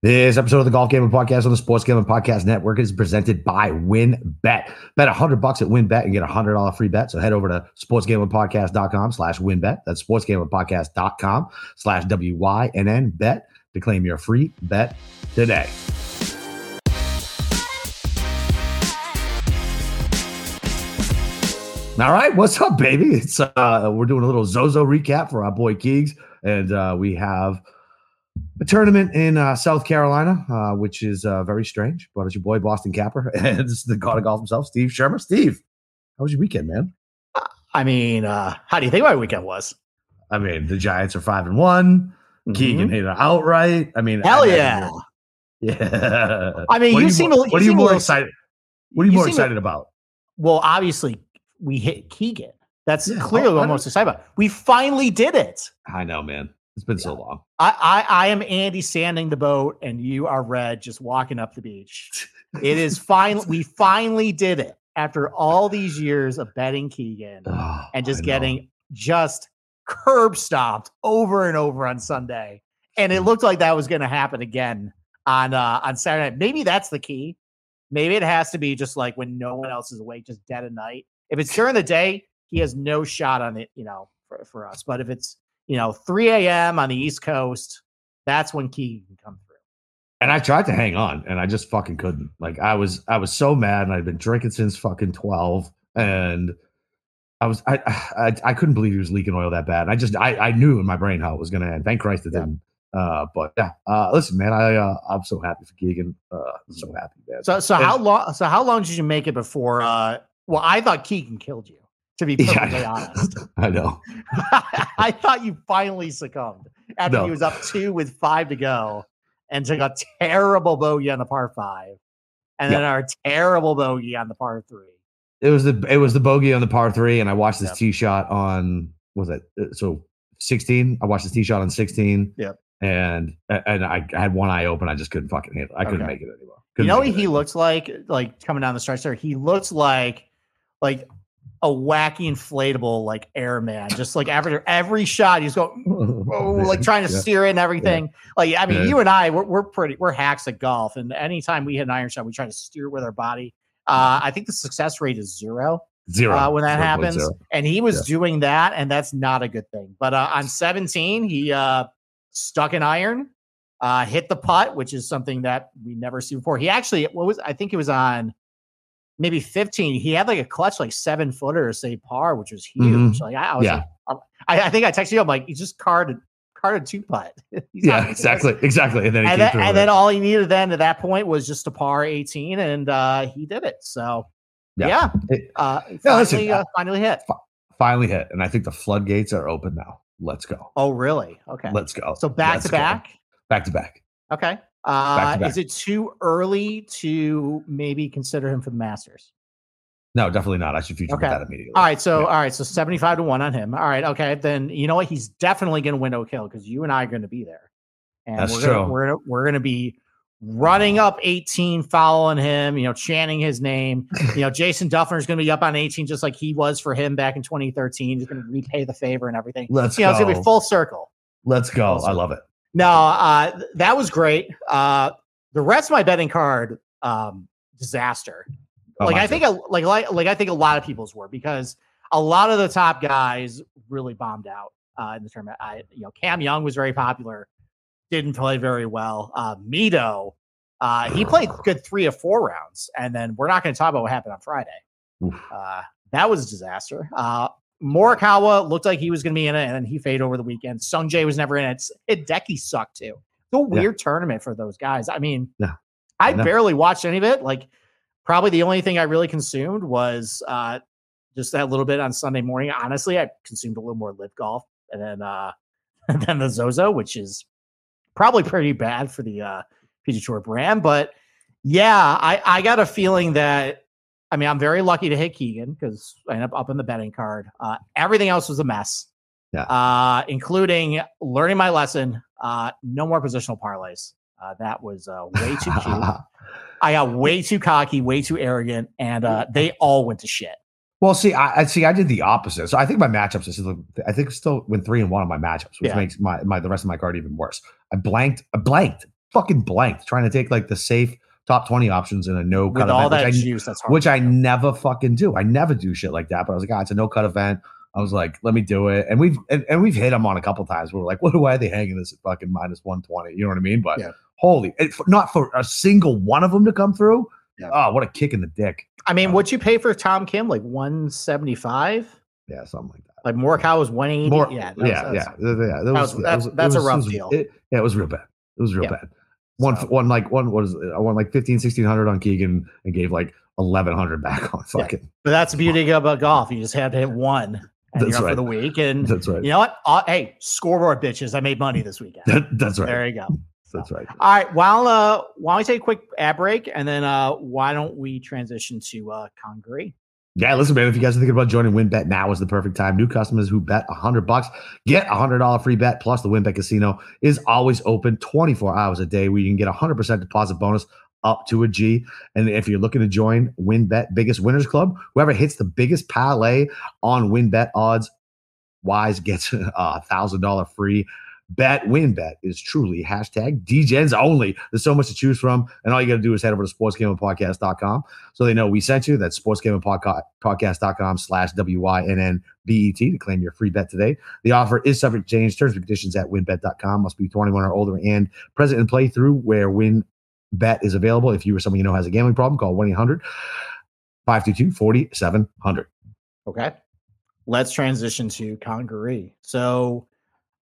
This episode of the Golf Gambling Podcast on the Sports Gambling Podcast Network is presented by WynnBET. Bet 100 bucks at WynnBET and get a $100 free bet. So head over to sportsgamblingpodcast.com slash WynnBET. That's sportsgamblingpodcast.com slash W-Y-N-N bet to claim your free bet today. All right, what's up, baby? It's uh, we're doing a little Zozo recap for our boy Keegs, and uh, we have – a tournament in uh, South Carolina, uh, which is uh, very strange. But it's your boy Boston Capper, and this is the god of golf himself, Steve Shermer. Steve, how was your weekend, man? I mean, uh, how do you think my weekend was? I mean, the Giants are five and one. Mm-hmm. Keegan hit it outright. I mean, hell I yeah, yeah. I mean, what you seem. More, you what are you more excited? What are you, you more excited about? Well, obviously, we hit Keegan. That's yeah, clearly what I'm most excited about. We finally did it. I know, man. It's been yeah. so long. I, I, I am Andy sanding the boat, and you are Red just walking up the beach. It is fine. we finally did it after all these years of betting Keegan oh, and just getting just curb stomped over and over on Sunday. And it looked like that was going to happen again on uh, on Saturday night. Maybe that's the key. Maybe it has to be just like when no one else is awake, just dead at night. If it's during the day, he has no shot on it, you know, for, for us. But if it's you know, 3 a.m. on the East Coast, that's when Keegan can come through. And I tried to hang on and I just fucking couldn't. Like I was I was so mad and I'd been drinking since fucking 12 and I was I I, I couldn't believe he was leaking oil that bad. I just I, I knew in my brain how it was gonna end. Thank Christ it yeah. didn't. Uh, but yeah, uh, listen, man, I uh, I'm so happy for Keegan. Uh, so happy, man. So so and, how long so how long did you make it before? Uh, well, I thought Keegan killed you to be perfectly yeah, honest. I know. I thought you finally succumbed after no. he was up two with five to go and took a terrible bogey on the par five, and yep. then our terrible bogey on the par three. It was the it was the bogey on the par three, and I watched this yep. tee shot on was it uh, so sixteen? I watched this tee shot on sixteen. Yep. And and I had one eye open. I just couldn't fucking handle. It. I couldn't make it anymore. Couldn't you know what he looks like? Like coming down the stretch there, he looks like like a wacky inflatable like airman. Just like after every shot, he's going oh, like trying to yeah. steer it and everything. Yeah. Like I mean, yeah. you and I, we're, we're pretty we're hacks at golf, and anytime we hit an iron shot, we try to steer with our body. Uh, I think the success rate is zero. Zero uh, when that 0. happens, 0. and he was doing that, and that's not a good thing. But uh, on 17, he uh, stuck an iron, uh, hit the putt, which is something that we never see before. He actually, what was I think it was on maybe 15. He had like a clutch, like seven footer, say par, which was huge. Mm-hmm. Like I, I was yeah. like, I, I, think I texted you. I'm like, he just carded carded two putt. yeah, exactly, exactly. And then and, then, and then, all he needed then at that point was just a par 18, and uh, he did it. So yeah, yeah, it, uh, finally, yeah listen, uh, finally hit. Finally hit, and I think the floodgates are open now. Let's go. Oh, really? Okay, let's go. So back let's to go. back. Back to back. Okay. Uh, is it too early to maybe consider him for the Masters? No, definitely not. I should future okay. that immediately. All right, so yeah. all right, so seventy-five to one on him. All right, okay, then you know what? He's definitely going to win Oak Hill because you and I are going to be there, and That's we're. Gonna, we're we're going to be running up 18, following him, you know, chanting his name. You know, Jason Dufner is going to be up on 18 just like he was for him back in 2013. He's going to repay the favor and everything. Let's you go. know, it's going to be full circle. Let's go. I love it. No, uh, that was great. Uh, the rest of my betting card, um, disaster. Oh, like I think, a, like like like I think a lot of people's were because a lot of the top guys really bombed out uh, in the tournament. I, you know, Cam Young was very popular, didn't play very well. Uh, Mito, uh, he played good three or four rounds, and then we're not going to talk about what happened on Friday. Uh, that was a disaster. Uh, Morikawa looked like he was going to be in it, and then he faded over the weekend. Sungjae was never in it. Hideki sucked too. It's a weird yeah. tournament for those guys. I mean, yeah. I, barely watched any of it. Like, probably the only thing I really consumed was uh, just that little bit on Sunday morning. Honestly, I consumed a little more LIV golf, and then uh, and then the Zozo, which is probably pretty bad for the uh, PGA Tour brand. But yeah, I I got a feeling that I mean, I'm very lucky to hit Keegan because I ended up up in the betting card. Uh, everything else was a mess. Yeah. Uh, including learning my lesson. Uh, no more positional parlays. Uh, that was uh, way too cute. I got way too cocky, way too arrogant, and uh, they all went to shit. Well, see, I, I see. I did the opposite. So I think my matchups. Is, I think still went three and one on my matchups, which yeah. makes my, my the rest of my card even worse. I blanked. I blanked fucking blanked trying to take like the safe top 20 options in a no cut event, that which, I, juice, that's hard. which I never fucking do. I never do shit like that. But I was like, ah, it's a no cut event. I was like, let me do it. And we've and, and we've hit them on a couple times. We are like, what why are they hanging this at fucking minus 120? You know what I mean? But Yeah. holy it, not for a single one of them to come through. Yeah. Oh, what a kick in the dick. I mean, uh, what'd you pay for Tom Kim? Like 175? Yeah, something like that. Like Morikawa was 180? More, yeah, yeah, that yeah, that's- yeah, yeah. That was- was, that's- it was- that's it a rough was- deal. it- yeah, it was real bad. It was real Yeah. bad. One, So- one like one was I won like 15, 1600 on Keegan and gave like 1100 back on Yeah. fucking. But that's the beauty about golf. You just have to hit one and That's you're up for the week. And That's right. you know what? Uh, hey, scoreboard bitches. I made money this weekend. That, that's right. There you go. That's right. All right. While uh, don't we take a quick ad break and then uh, why don't we transition to uh, Congaree? Yeah, listen, man. If you guys are thinking about joining WynnBET, now is the perfect time. New customers who bet hundred bucks get a hundred dollar free bet. Plus, the WynnBET Casino is always open twenty four hours a day, where you can get a hundred percent deposit bonus up to a G. And if you're looking to join WynnBET Biggest Winners Club, whoever hits the biggest parlay on WynnBET odds wise gets a thousand dollar free bet. WynnBET is truly hashtag DGens only. There's so much to choose from, and all you got to do is head over to sportsgamblingpodcast.com so they know we sent you. That's sportsgamblingpodcast.com slash W-Y-N-N-B-E-T to claim your free bet today. The offer is subject to change. Terms and conditions at wynnbet.com. Must be 21 or older and present in play through where WynnBET is available. If you or someone you know has a gambling problem, call 1-800-522-4700. Okay. Let's transition to Congaree. So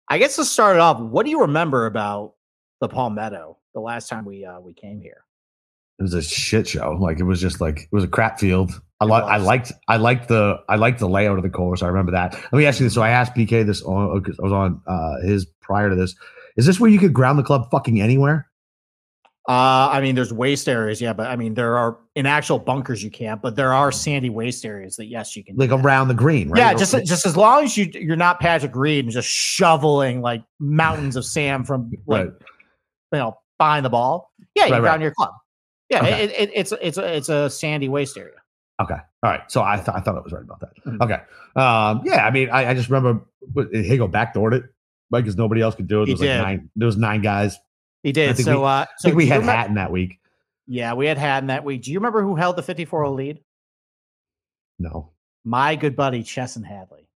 I guess to start it off, what do you remember about the Palmetto the last time we uh, we came here? It was a shit show. Like it was just like it was a crap field. I like I liked I liked the I liked the layout of the course. I remember that. Let me ask you this. So I asked PK this on 'cause I was on uh his prior to this. Is this where you could ground the club fucking anywhere? Uh, I mean, there's waste areas, yeah, but I mean, there are in actual bunkers you can't, but there are sandy waste areas that yes, you can. Like around the green, right? Yeah, just just as long as you you're not Patrick Reed and just shoveling like mountains of sand from like right. you know behind the ball. Yeah, you Right, your club. Yeah, Okay. it, it, it's it's a, it's a sandy waste area. Okay. All right. So I thought I thought I was right about that. Mhm. Okay. Um, yeah, I mean, I, I just remember Higgo backdoored it, right? Because nobody else could do it. There was like nine there was nine guys. He did. So, we- uh, I so think we had remem- Hatton that week. Yeah, we had Hatton that week. Do you remember who held the 54 hole lead? No. My good buddy Chesson Hadley.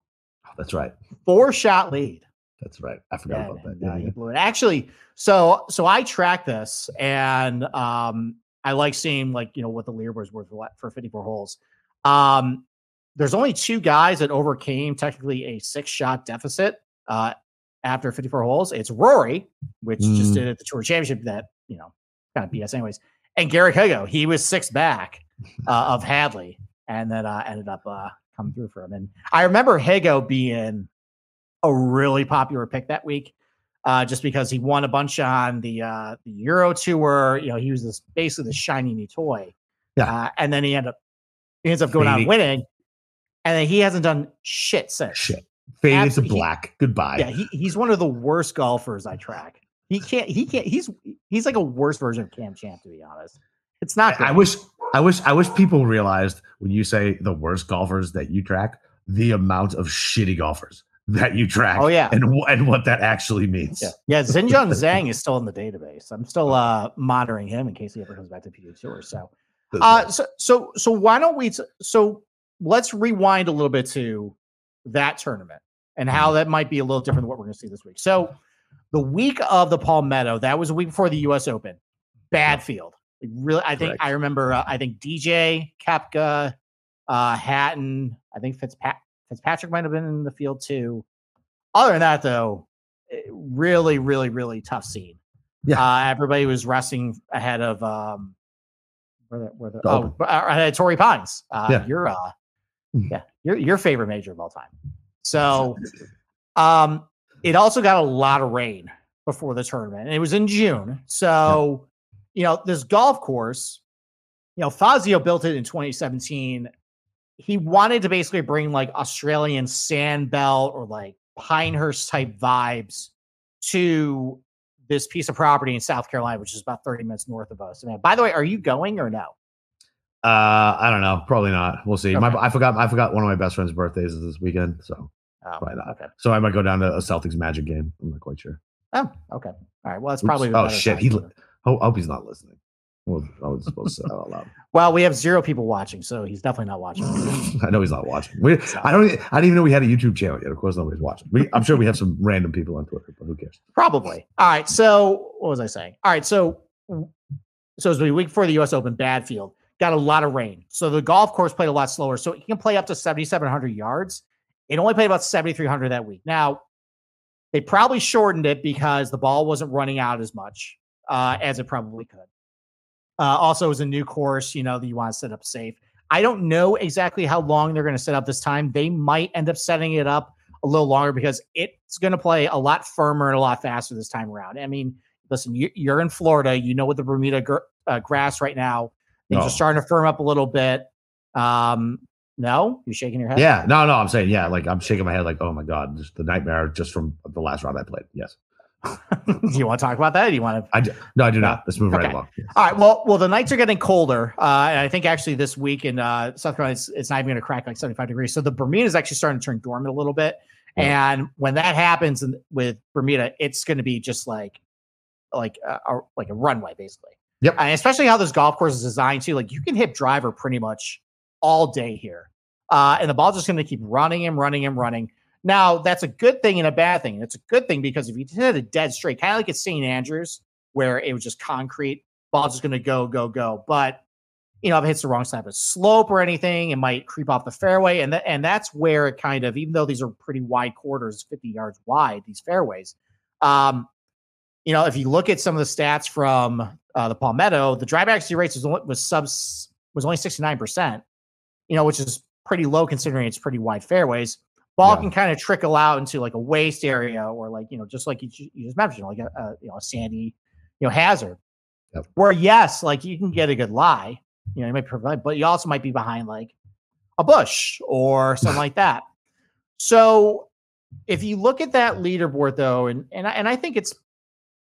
Oh, that's right. Four shot lead. That's right. I forgot Yeah, about that. Yeah, uh, he blew it. Actually, so so I track this and um I like seeing like you know what the leaderboards were for, for 54 holes. Um there's only two guys that overcame technically a six shot deficit uh after 54 holes. It's Rory, which just Mm. did at the tour championship that, you know, kind of BS anyways. And Gary Higgo, he was six back uh, of Hadley and then uh ended up uh coming through for him. And I remember Higgo being a really popular pick that week, uh, just because he won a bunch on the uh, the Euro Tour. You know, he was this basically the shiny new toy. Yeah. uh, and then he ended up he ends up going out winning, and then he hasn't done shit since. Shit. Faded to Absolutely. black. Goodbye. Yeah, he, he's one of the worst golfers I track. He can't. He can't. He's he's like a worse version of Cam Champ, to be honest. It's not. I great. wish I wish I wish people realized when you say the worst golfers that you track, the amount of shitty golfers that you track. Oh, yeah. And and what that actually means. Yeah, yeah. Xinjun Zhang is still in the database. I'm still uh monitoring him in case he ever comes back to PGA Tour. So, uh, so so so why don't we? So let's rewind a little bit to that tournament and Mm-hmm. how that might be a little different than what we're going to see this week. So, the week of the Palmetto, that was a week before the U.S. Open. Bad field. Like, really, I think Correct. I remember. Uh, I think DJ Koepka, uh, Hatton. I think Fitzpat- Fitzpatrick might have been in the field too. Other than that, though, eh, really, really, really tough scene. Yeah. uh, everybody was resting ahead of um, where the, where the oh, uh, ahead of Torrey Pines. Uh, Yeah. your uh, Mhm. yeah, your your favorite major of all time. So, um, it also got a lot of rain before the tournament, and it was in June. So, you know, this golf course, you know, Fazio built it in 2017. He wanted to basically bring like Australian sand belt or like Pinehurst type vibes to this piece of property in South Carolina, which is about 30 minutes north of us. And by the way, are you going or no? Uh, I don't know. Probably not. We'll see. My, I forgot. I forgot one of my best friend's birthdays is this weekend, so Oh, probably not. okay. So I might go down to a Celtics Magic game. I'm not quite sure. Oh, okay. All right. Well, that's probably. oh shit. He. Oh, hope he's not listening. Well, I was supposed to say that out loud. Well, we have zero people watching, so he's definitely not watching. I know he's not watching. We, I don't. I didn't even know we had a YouTube channel yet. Of course, nobody's watching. We, I'm sure we have some random people on Twitter, but who cares? Probably. All right. So, what was I saying? All right. So, so as the week before the U.S. Open, Badfield got a lot of rain, so the golf course played a lot slower. So it can play up to 7,700 yards. It only played about 7,300 that week. Now, they probably shortened it because the ball wasn't running out as much uh, as it probably could. Uh, also, it was a new course, you know, that you want to set up safe. I don't know exactly how long they're going to set up this time. They might end up setting it up a little longer because it's going to play a lot firmer and a lot faster this time around. I mean, listen, you, are in Florida. You know what the Bermuda gr- uh, grass right now. Things no. are starting to firm up a little bit. Um, no, you're shaking your head? Yeah, no, no. I'm saying yeah. Like I'm shaking my head. Like oh my god, just the nightmare just from the last round I played. Yes. do you want to talk about that? do you want to? I do, no, I do not. Let's move okay. right along. Yes. All right. Well, well, the nights are getting colder, uh, and I think actually this week in uh, South Carolina, it's, it's not even going to crack like 75 degrees. So the Bermuda is actually starting to turn dormant a little bit, yeah. and when that happens with Bermuda, it's going to be just like like a, a, like a runway basically. Yep. And especially how this golf course is designed too. like you can hit driver pretty much all day here, uh, and the ball's just going to keep running and running and running. Now, that's a good thing and a bad thing. It's a good thing because if you hit a dead straight, kind of like at St. Andrews, where it was just concrete, ball's just going to go, go, go. But, you know, if it hits the wrong side of a slope or anything, it might creep off the fairway. And, th- and that's where it kind of, even though these are pretty wide quarters, 50 yards wide, these fairways, um, you know, if you look at some of the stats from uh, the Palmetto, the drive accuracy rates was, was sub was only 69%, you know, which is pretty low considering it's pretty wide fairways ball yeah. can kind of trickle out into like a waste area or like you know just like you, you just mentioned like a, a, you know a sandy you know hazard yep. where yes like you can get a good lie you know you might provide but you also might be behind like a bush or something like that so if you look at that leaderboard though and and I, and I think it's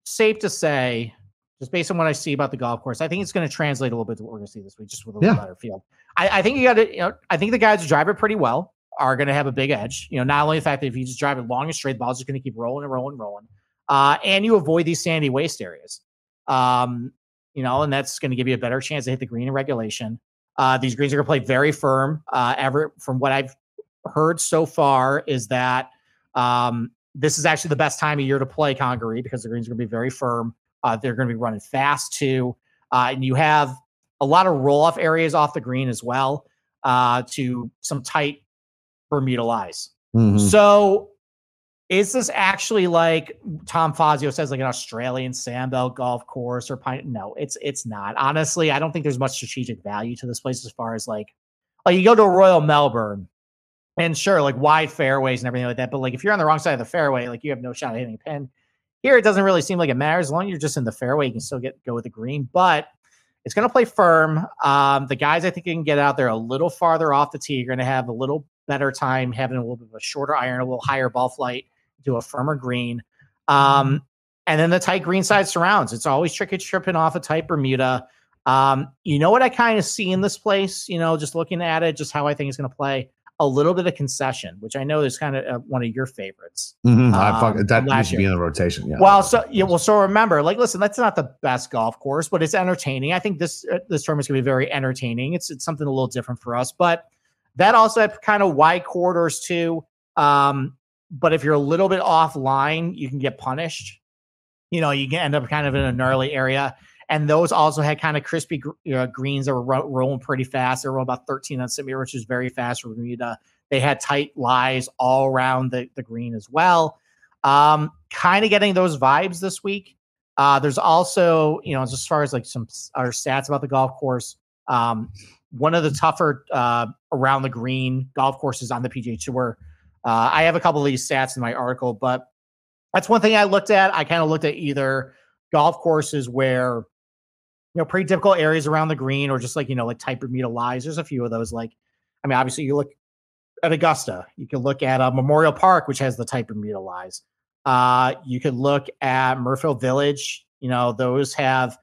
safe to say just based on what I see about the golf course, I think it's going to translate a little bit to what we're going to see this week, just with a little better field. I, I think you got to, you know, I think the guys who drive it pretty well are going to have a big edge. You know, not only the fact that if you just drive it long and straight, the ball's just going to keep rolling and rolling and rolling, uh, and you avoid these sandy waste areas. Um, you know, and that's going to give you a better chance to hit the green in regulation. Uh, these greens are going to play very firm. Uh, ever from what I've heard so far is that um, this is actually the best time of year to play Congaree because the greens are going to be very firm. Uh, they're going to be running fast too, uh, and you have a lot of roll off areas off the green as well uh, to some tight Bermuda lies. Mm-hmm. So is this actually like Tom Fazio says, like an Australian sandbelt golf course or pine? No, it's it's not. Honestly, I don't think there's much strategic value to this place as far as like like you go to a Royal Melbourne and sure, like wide fairways and everything like that. But like if you're on the wrong side of the fairway, like you have no shot at hitting a pin. Here, it doesn't really seem like it matters. As long as you're just in the fairway, you can still get go with the green. But it's going to play firm. Um, the guys I think can get out there a little farther off the tee. You're going to have a little better time having a little bit of a shorter iron, a little higher ball flight, do a firmer green. Um, and then the tight green side surrounds. It's always tricky tripping off a tight Bermuda. Um, you know what I kind of see in this place, you know, just looking at it, just how I think it's going to play a little bit of concession, which I know is kind of uh, one of your favorites. Mm-hmm. Um, fuck, that needs to be in the rotation. Yeah. Well, so yeah, well, so remember, like, listen, that's not the best golf course, but it's entertaining. I think this uh, this tournament is going to be very entertaining. It's it's something a little different for us, but that also had kind of wide corridors too. Um, but if you're a little bit offline, you can get punished. You know, you can end up kind of in a gnarly area. And those also had kind of crispy greens that were ro- rolling pretty fast. They were about 13 on stimpmeter, which is very fast for Bermuda. They had tight lies all around the, the green as well. Um, kind of getting those vibes this week. Uh, there's also, you know, as far as like some our stats about the golf course, um, one of the tougher uh, around the green golf courses on the PGA Tour. Uh, I have a couple of these stats in my article, but that's one thing I looked at. I kind of looked at either golf courses where you know pretty difficult areas around the green, or just like you know like type Bermuda lies. There's a few of those. Like, I mean, obviously you look at Augusta, you can look at uh, Memorial Park, which has the type Bermuda lies. Uh, you could look at Muirfield Village. You know, those have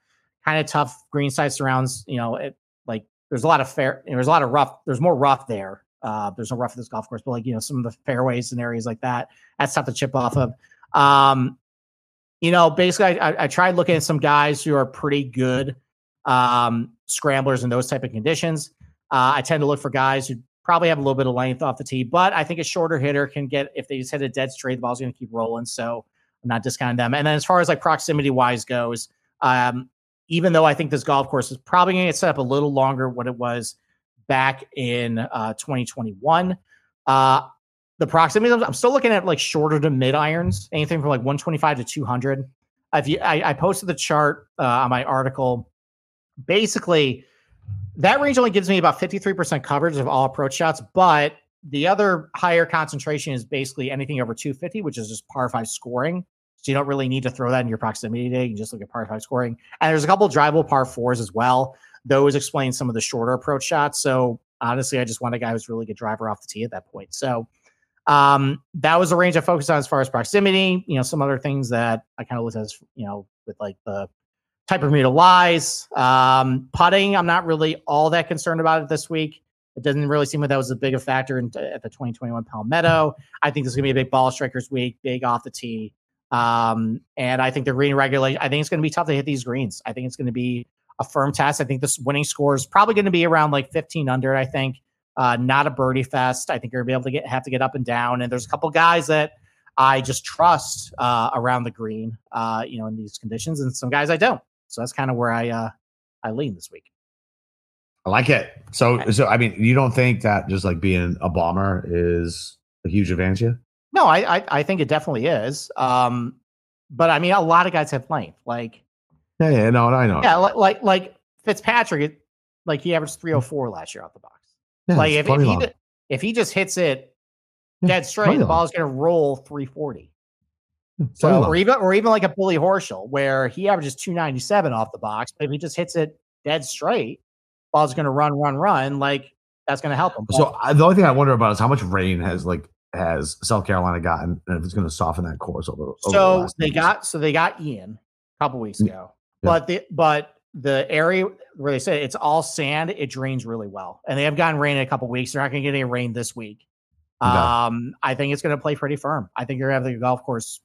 kind of tough green side surrounds. You know, it, like there's a lot of fair, there's a lot of rough, there's more rough there. Uh, there's no rough at this golf course, but like, you know, some of the fairways and areas like that, that's tough to chip off of. Um, you know, basically, I, I, tried looking at some guys who are pretty good um, scramblers in those type of conditions. Uh, I tend to look for guys who probably have a little bit of length off the tee, but I think a shorter hitter can get if they just hit a dead straight, the ball's going to keep rolling. So I'm not discounting them. And then as far as like proximity wise goes, um, even though I think this golf course is probably going to get set up a little longer what it was back in uh, 2021. Uh, the proximity, I'm still looking at like shorter to mid irons, anything from like 125 to 200. If you, I, I posted the chart uh, on my article. Basically, that range only gives me about 53% coverage of all approach shots, but the other higher concentration is basically anything over 250, which is just par five scoring. So you don't really need to throw that in your proximity day. You just look at par five scoring. And there's a couple drivable par fours as well. Those explain some of the shorter approach shots. So honestly, I just want a guy who's really good driver off the tee at that point. So um, that was the range I focused on as far as proximity. You know, some other things that I kind of looked at as, you know, with like the type of Bermuda lies. Um, putting, I'm not really all that concerned about it this week. It doesn't really seem like that was a big a factor in, at the 2021 Palmetto. I think this is going to be a big ball strikers week, big off the tee. Um, and I think the green regulation, I think it's going to be tough to hit these greens. I think it's going to be a firm test. I think this winning score is probably going to be around like 15 under, I think. Uh, not a birdie fest. I think you're gonna be able to get have to get up and down. And there's a couple guys that I just trust uh, around the green, uh, you know, in these conditions, and some guys I don't. So that's kind of where I uh, I lean this week. I like it. So so I mean, you don't think that just like being a bomber is a huge advantage? No, I, I I, think it definitely is. Um, but I mean, a lot of guys have length. Like, yeah, yeah, no, I know. Yeah, like like, like Fitzpatrick, it, like he averaged 304 last year out the box. Yeah, like if, if he if he just hits it dead straight, the ball's going to roll 340. So, or even or even like a Billy Horschel, where he averages 297 off the box, but if he just hits it dead straight, ball's going to run, run, run. Like that's going to help him. So uh, the only thing I wonder about is how much rain has like has South Carolina gotten, and if it's going to soften that course over. over so the they got so they got Ian a couple weeks ago, yeah. but the but the area where they say it's all sand, it drains really well, and they have gotten rain in a couple weeks. They're not going to get any rain this week. Okay. Um, I think it's going to play pretty firm. I think you're going to have the golf course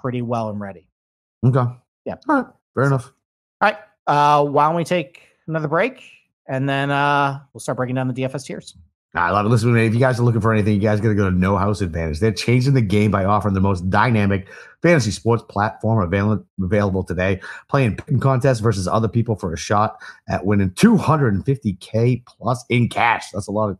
pretty well and ready. Okay. Yeah. All right. Fair enough. All right. Uh, why don't we take another break and then uh, we'll start breaking down the DFS tiers. I love it. Listen, if you guys are looking for anything, you guys got to go to No House Advantage. They're changing the game by offering the most dynamic fantasy sports platform available available today. Playing contests versus other people for a shot at winning 250k plus in cash. That's a lot of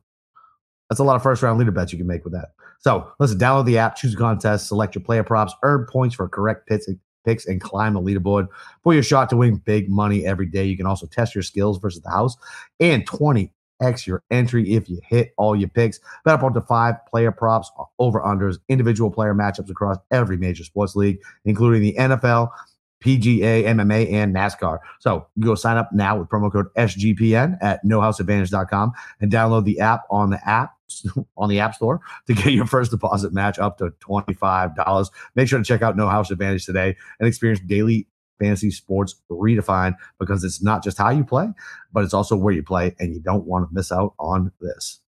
that's a lot of first round leader bets you can make with that. So listen, download the app, choose a contest, select your player props, earn points for correct picks, picks, and climb the leaderboard for your shot to win big money every day. You can also test your skills versus the house and 20 X your entry if you hit all your picks. Bet up to five player props, uh, over unders, individual player matchups across every major sports league, including the NFL, PGA, MMA, and NASCAR. So you go sign up now with promo code SGPN at nohouseadvantage.com and download the app on the app on the App Store to get your first deposit match up to $25. Make sure to check out No House Advantage today and experience daily fantasy sports redefined because it's not just how you play, but it's also where you play, and you don't want to miss out on this.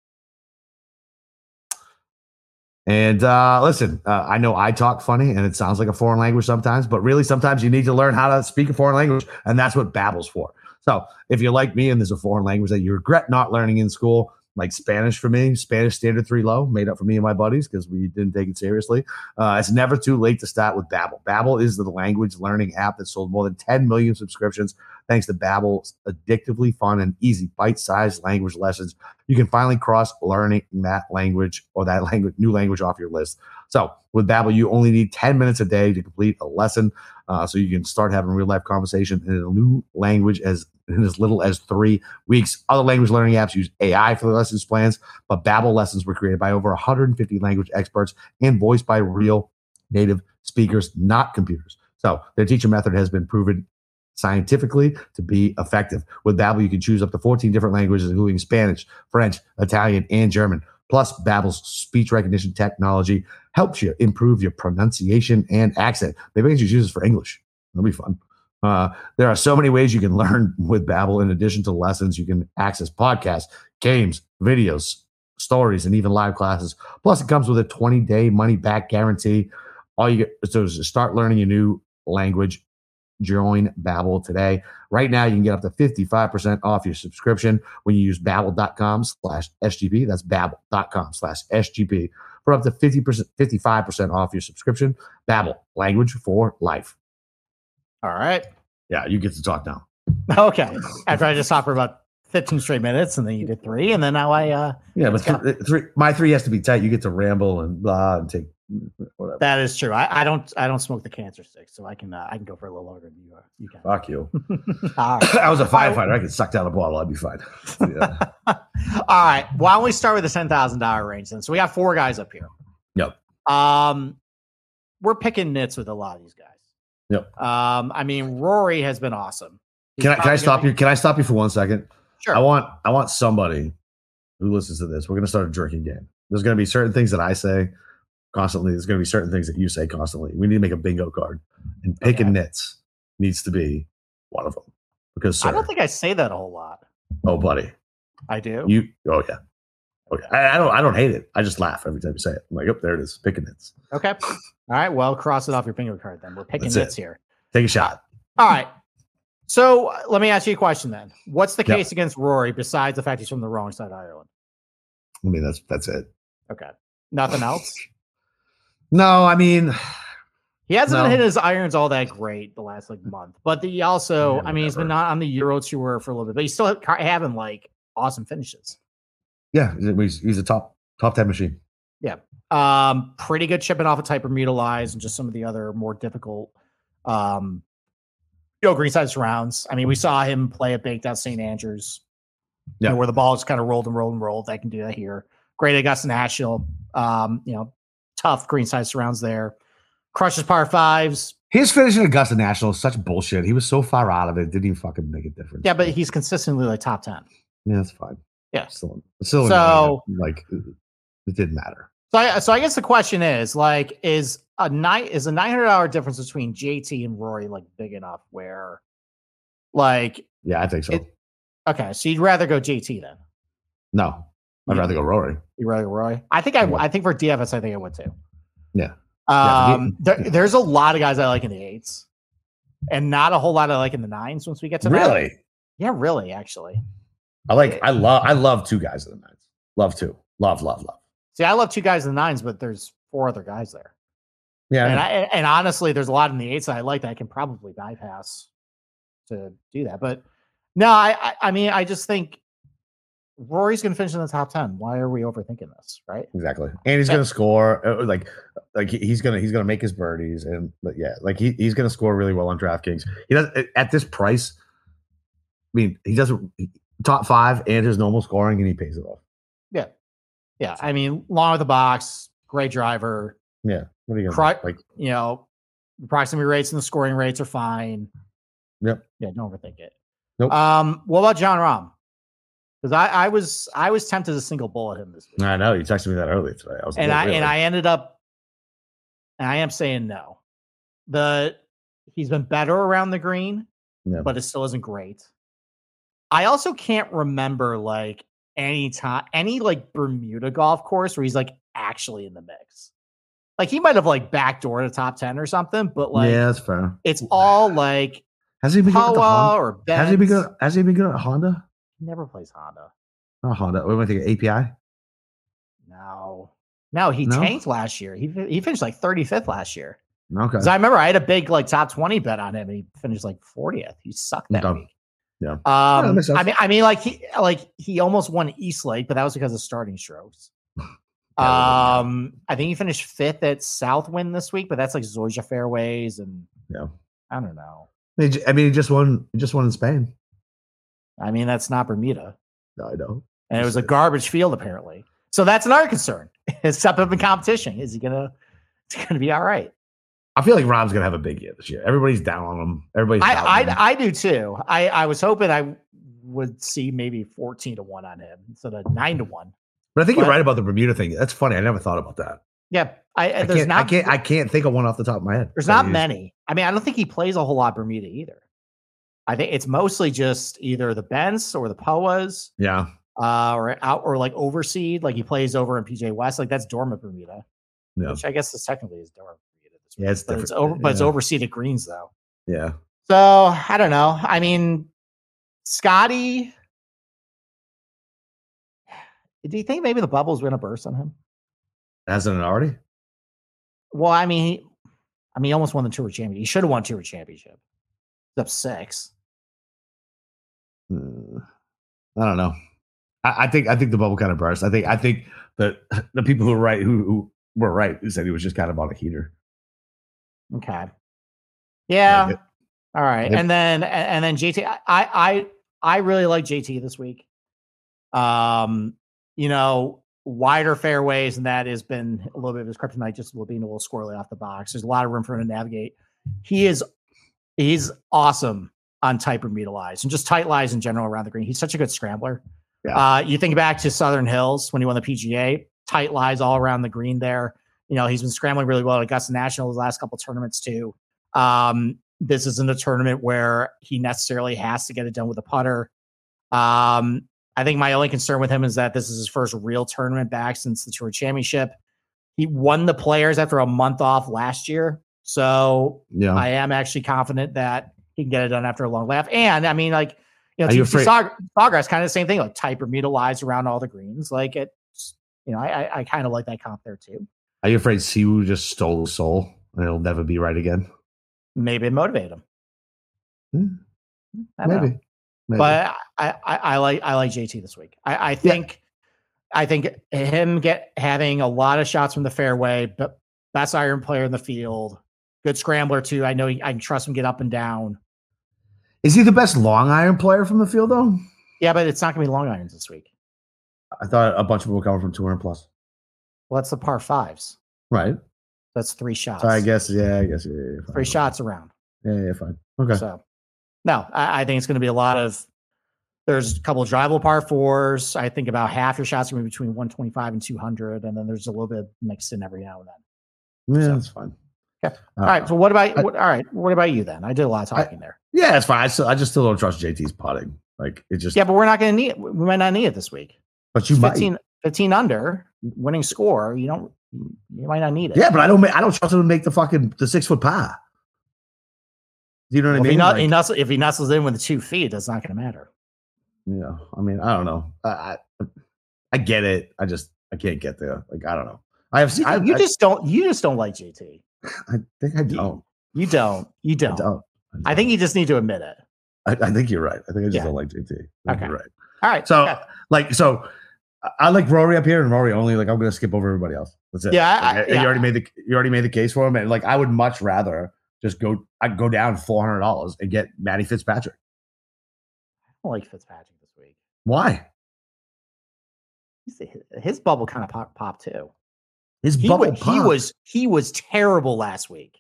And uh, listen, uh, I know I talk funny and it sounds like a foreign language sometimes, but really sometimes you need to learn how to speak a foreign language, and that's what Babbel's for. So if you're like me and there's a foreign language that you regret not learning in school, like Spanish for me, Spanish standard three low, made up for me and my buddies because we didn't take it seriously. Uh, it's never too late to start with Babbel. Babbel is the language learning app that sold more than 10 million subscriptions thanks to Babbel's addictively fun and easy bite-sized language lessons. You can finally cross learning that language or that language new language off your list. So with Babbel, you only need 10 minutes a day to complete a lesson. Uh, so you can start having real life conversation in a new language as in as little as three weeks. Other language learning apps use AI for the lessons plans, but Babbel lessons were created by over 150 language experts and voiced by real native speakers, not computers. So their teacher method has been proven scientifically to be effective. With Babbel, you can choose up to 14 different languages, including Spanish, French, Italian, and German. Plus, Babbel's speech recognition technology helps you improve your pronunciation and accent. Maybe I can just use this for English. That'll be fun. Uh, there are so many ways you can learn with Babbel. In addition to lessons, you can access podcasts, games, videos, stories, and even live classes. Plus, it comes with a 20-day money-back guarantee. All you get is to start learning a new language. Join Babbel today. Right now, you can get up to 55% off your subscription when you use babbel.com slash SGP. That's babbel.com slash SGP for up to 50%, 55% off your subscription. Babbel, language for life. All right. Yeah, you get to talk now. Okay. After I just talked for about 15 straight minutes and then you did three and then now I uh Yeah, but th- three, my three has to be tight. You get to ramble and blah and take whatever. that is true. I, I don't I don't smoke the cancer stick, so I can uh, I can go for a little longer than you are. You can. Fuck you. Right. I was a firefighter. I could suck down a bottle. I'd be fine. Yeah. All right. Why don't we start with the ten thousand dollar range then? So we got four guys up here. Yep. Um, we're picking nits with a lot of these guys. Yep. Um, I mean, Rory has been awesome. He's Can I can I stop you? Can I stop you for one second? Sure. I want I want somebody who listens to this. We're gonna start a drinking game. There's gonna be certain things that I say constantly. There's gonna be certain things that you say constantly. We need to make a bingo card, and picking Okay. nits needs to be one of them. Because sir, I don't think I say that a whole lot. oh buddy, I do. you oh yeah, oh yeah. I, I don't I don't hate it. I just laugh every time you say it. I'm like, oh, there it is, picking nits. okay. All right. Well, cross it off your bingo card then. We're picking That's it. nits here. Take a shot. All right. So uh, let me ask you a question then. What's the Yeah. case against Rory besides the fact he's from the wrong side of Ireland? I mean, that's that's it. Okay. Nothing else? No, I mean, He hasn't No. been hitting his irons all that great the last like month, but he also, Yeah, I mean, he's been not on the Euro tour for a little bit, but he's still ha- having like awesome finishes. yeah, he's, he's a top top ten machine. Yeah, um, pretty good chipping off of type lies and just some of the other more difficult, um, you know, greenside rounds. I mean, we saw him play at Baked Out St. Andrews, you know, Yeah. where the ball just kind of rolled and rolled and rolled. I can do that here. Great at Augusta National. Um, you know, tough greenside surrounds there. Crushes par fives. His finish at Augusta National is such bullshit. He was so far out of it, didn't even fucking make a difference. Yeah, but he's consistently like top 10. yeah, that's fine. Yeah. still, still So- like it didn't matter. So I, so I guess the question is like, is a night is a nine hundred hour difference between JT and Rory like big enough where, like, Yeah, I think so. It- okay, so you'd rather go JT then? no, I'd rather go Rory. You rather go Rory? I think I Yeah. I think for DFS I think I would too. Yeah. Yeah, Um, there, there's a lot of guys I like in the eights, and not a whole lot I like in the nines. Once we get to that. Really, yeah, really, actually. I like. I love. I love two guys in the nines. Love two. Love. Love. Love. See, I love two guys in the nines, but there's four other guys there. Yeah. and I and honestly, there's a lot in the eights that I like that I can probably bypass to do that. But no, I I, I mean, I just think Rory's going to finish in the top ten. Why are we overthinking this? Right? exactly. And he's Yeah. gonna score. uh, Like, like he's gonna he's gonna make his birdies and but yeah, like he, he's gonna score really well on DraftKings. He does at this price. I mean, he doesn't top five and his normal scoring, and he pays it off. Yeah. Yeah. I mean, long with the box, great driver. Yeah. What are you? Cry- like? You know, the proximity rates and the scoring rates are fine. Yep. Yeah, don't overthink it. Nope. Um, what about Jon Rahm? Because I, I was I was tempted to single bullet him this week. I know you texted me that earlier today. I was and I really? and I ended up and I am saying no. The he's been better around the green, Yeah. but it still isn't great. I also can't remember like any time any like Bermuda golf course where he's like actually in the mix. Like he might have like backdoored a top 10 or something, but like yeah, that's fair. it's all like Has he been good at the Honda? or Benz. Has he been good? Has he been good at Honda? Never plays Honda. Not Honda. What am I thinking? API. No. No, he No? tanked last year. He he finished like 35th last year. Okay. Because I remember I had a big like top 20 bet on him and he finished like 40th. He sucked that Okay. week. Yeah. Yeah, Um sense. I mean I mean like he like he almost won East Lake, but that was because of starting strokes. Yeah, yeah. um I think he finished fifth at Southwind this week, but that's like Zoysia fairways and Yeah. I don't know. I mean, he just won. He just won in Spain. I mean that's not Bermuda. No, I know. And it was a garbage field apparently. So that's another concern. It's step up in competition. Is he gonna it's gonna be all right? I feel like Rob's gonna have a big year this year. Everybody's down on him. Everybody's. I. I I do too. I I was hoping I would see maybe fourteen to one on him instead of nine to one. but I think you're right about the Bermuda thing. That's funny. I never thought about that. Yeah, I, I there's can't. not I can't. I can't think of one off the top of my head. there's not many. I mean, I don't think he plays a whole lot Bermuda either. I think it's mostly just either the Bents or the Poas, Yeah. uh, or out or like overseed. Like he plays over in PGA West. Like that's dormant Bermuda, Yeah. which I guess is technically is dormant Bermuda. Yeah, it's but different. it's over, but it's yeah. overseeded greens though. Yeah. So I don't know. I mean, Scotty, do you think maybe the bubble's going to burst on him? Hasn't it already? Well, I mean, he, I mean, he almost won the tour championship. He should have won tour championship. Up six. Hmm. I don't know. I, I think I think the bubble kind of burst. I think I think that the people who were right who, who were right who said he was just kind of on a heater. Okay. Yeah. Like All right. And then and then JT, I I I really like JT this week. Um, you know, wider fairways, and that has been a little bit of his kryptonite, just being a little squirrely off the box. There's a lot of room for him to navigate. He is he's awesome on tight Bermuda lies and just tight lies in general around the green. He's such a good scrambler. Yeah. Uh, you think back to Southern Hills when he won the PGA, tight lies all around the green there. You know, he's been scrambling really well at Augusta National the last couple tournaments too. Um, this isn't a tournament where he necessarily has to get it done with a putter. Um, I think my only concern with him is that this is his first real tournament back since the Tour Championship. He won the players after a month off last year. So Yeah. I am actually confident that he can get it done after a long laugh. And I mean, like, you know, you Sawgrass kind of the same thing, like type Bermuda lies around all the greens. Like it's, you know, I I, I kind of like that comp there too. Are you afraid Siwoo just stole his soul and it'll never be right again? Maybe it motivated him. Hmm. Don't know. Maybe. Maybe. but I, I, I like I like JT this week. I, I think I think him get having a lot of shots from the fairway, but best iron player in the field, good scrambler too. I know he, I can trust him get up and down. is he the best long iron player from the field though? Yeah, but it's not gonna be long irons this week. I thought a bunch of people were coming from 200 plus. Well, that's the par fives. Right. That's three shots. So I guess yeah, I guess yeah, yeah, fine. three shots around. Yeah, yeah, fine. Okay. So, no, I, I think it's going to be a lot of. There's a couple of drivable par fours. I think about half your shots are going to be between 125 and 200, and then there's a little bit mixed in every now and then. Yeah, So- that's fine. Okay. Uh, All right. So what about I- what, all right? What about you then? I did a lot of I- talking there. Yeah, it's fine. I still I just still don't trust JT's putting. Like it just Yeah, but we're not going to need it. We might not need it this week. but you might 15, 15 under winning score. You don't. You might not need it. Yeah, but I don't. I don't trust him to make the fucking the six foot par. Do you know what Well, I if, he mean? Like, he nuzzles, if he nuzzles in with the two feet, that's not going to matter. yeah, I mean, I don't know. I, I I get it. I just I can't get there. Like I don't know. I have. You, I, you I- just don't. You just don't like JT. I think I don't. You don't. You I don't. don't. I think you just need to admit it. I, I think you're right. I think I just Yeah. don't like JT. I think Okay. You're right. All right. So okay. like so. I- I like Rory up here and Rory only. Like I'm gonna skip over everybody else. That's it. Yeah, I- Like, I- you already made the you already made the case for him, and like I would much rather just go. I'd go down four hundred dollars and get Matty Fitzpatrick. I don't like Fitzpatrick this week. Why? His bubble kind of pop, popped too. His He, bubble wa- he was he was terrible last week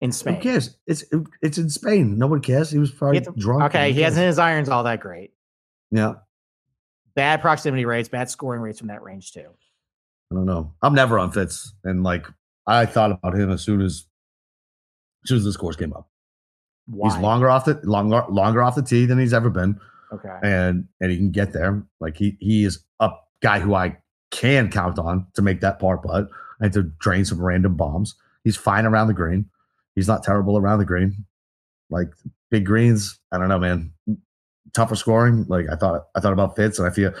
in Spain. Who cares? It's it's in Spain. No one cares. He was probably He to- drunk. Okay, he hasn't his irons all that great. Yeah, Bad proximity rates, bad scoring rates from that range too. I don't know. I'm never on Fitz, and like I thought about him as soon as as soon as the scores came up. Why? He's longer off the longer longer off the tee than he's ever been, Okay. and and he can get there. Like he he is a guy who I can count on to make that par putt and to drain some random bombs. He's fine around the green. He's not terrible around the green. Like big greens, I don't know, man. Tougher scoring. Like I thought, I thought about Fitz, and I feel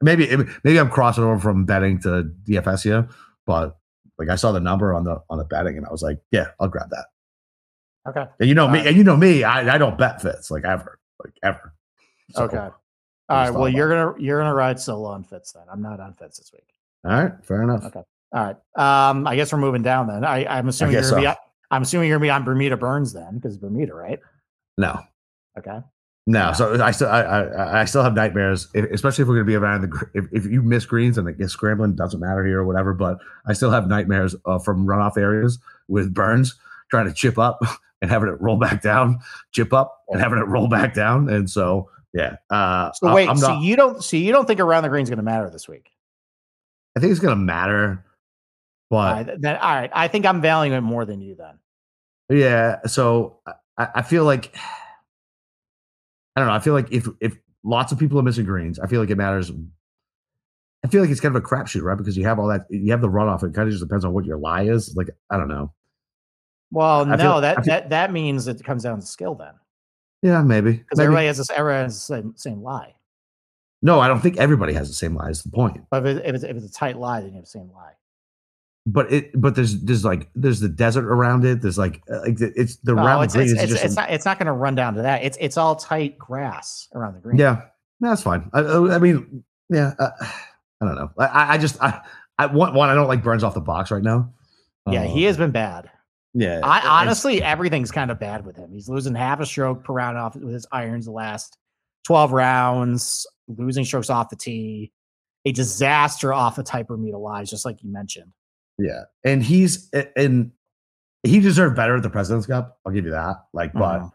maybe maybe I'm crossing over from betting to DFS here, but like I saw the number on the on the betting, and I was like, yeah, I'll grab that. Okay. And you know me, uh, and you know me, I, I don't bet Fitz like ever, like ever. So, okay. All I right. Well, you're gonna you're gonna ride solo on Fitz then. I'm not on Fitz this week. All right, fair enough. Okay. All right. Um, I guess we're moving down then. I, I'm assuming you're gonna so. be. I'm assuming you're gonna be on Bermuda Burns then, because Bermuda, right? No, Okay. no. Yeah. So I still, I, I, I still have nightmares, if, especially if we're going to be around the. If, if you miss greens and it gets scrambling, doesn't matter here or whatever. But I still have nightmares uh, from runoff areas with Burns trying to chip up and having it roll back down, chip up and having it roll back down, and so yeah. Uh, So wait. I'm so not. you don't. So you don't think around the green is gonna matter this week? I think it's going to matter, but All right. Then all right. I think I'm valuing it more than you then. Yeah. So I, I feel like I don't know. I feel like if if lots of people are missing greens, I feel like it matters. I feel like it's kind of a crapshoot, right? Because you have all that, you have the runoff. It kind of just depends on what your lie is. Like I don't know. Well, I no, feel- that feel- that that means it comes down to skill then, Yeah, maybe. because everybody has this. Everyone has the same same lie. No, I don't think everybody has the same lie. Is the point? But if, it, if, it's, if it's a tight lie, then you have the same lie. But it, but there's there's like there's the desert around it. There's like uh, like the- it's the No, round it's, green it's, is just it's not it's not going to run down to that. It's it's all tight grass around the green. yeah. That's fine. I, I I mean, yeah. Uh, I don't know. I- I, just I, I one one I don't like burns off the box right now. yeah, he Uh, has been bad. Yeah, I honestly, everything's kind of bad with him. He's losing half a stroke per round off with his irons the last twelve rounds, losing strokes off the tee, a disaster off the type Bermuda lies, just like you mentioned. Yeah, and he's and he deserved better at the President's Cup. I'll give you that. Like, but Mhm.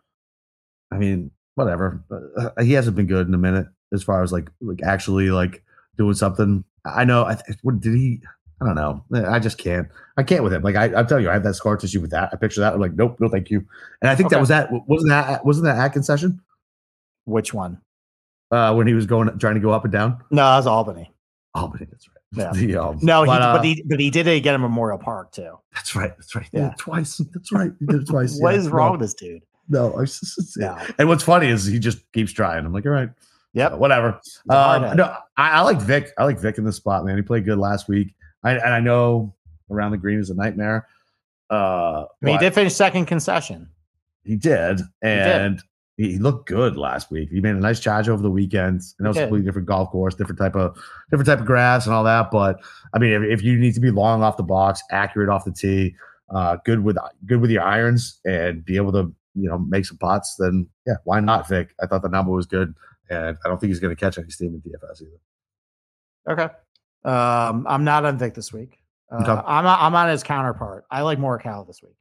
I mean, whatever. Uh, he hasn't been good in a minute as far as like like actually like doing something. I know. I th- what did he? I don't know. I just can't. I can't with him. Like I, I'll tell you, I have that scar tissue with that. I picture that. I'm like, nope, no, thank you. And I think that was that. Wasn't that wasn't that at concession Which one? uh, when he was going trying to go up and down? No, that was Albany. But that's right. Yeah. The, um, No, he, but, uh, but he but he did it again at Memorial Park too. That's right. That's right. Yeah. twice. That's right. He did it twice. What yeah. is wrong No, with this dude? No, I was just- No. And what's funny is he just keeps trying. I'm like, all right, Yep. uh, whatever. He's a hard Um, no, I, I like Vic. I like Vic in this spot, man. He played good last week. I, and I know around the green is a nightmare. Uh, I mean, he did finish second concession. He did, did. and he, he looked good last week. He made a nice charge over the weekend. And that was a completely different golf course, different type of different type of grass and all that. But I mean, if, if you need to be long off the box, accurate off the tee, uh, good with good with your irons, and be able to you know make some pots, then yeah, why not, Vic? I thought the number was good, and I don't think he's going to catch any steam in DFS either. Okay. Um, I'm not on Vic this week. Uh, Okay. I'm I'm on his counterpart. I like Morikawa this week.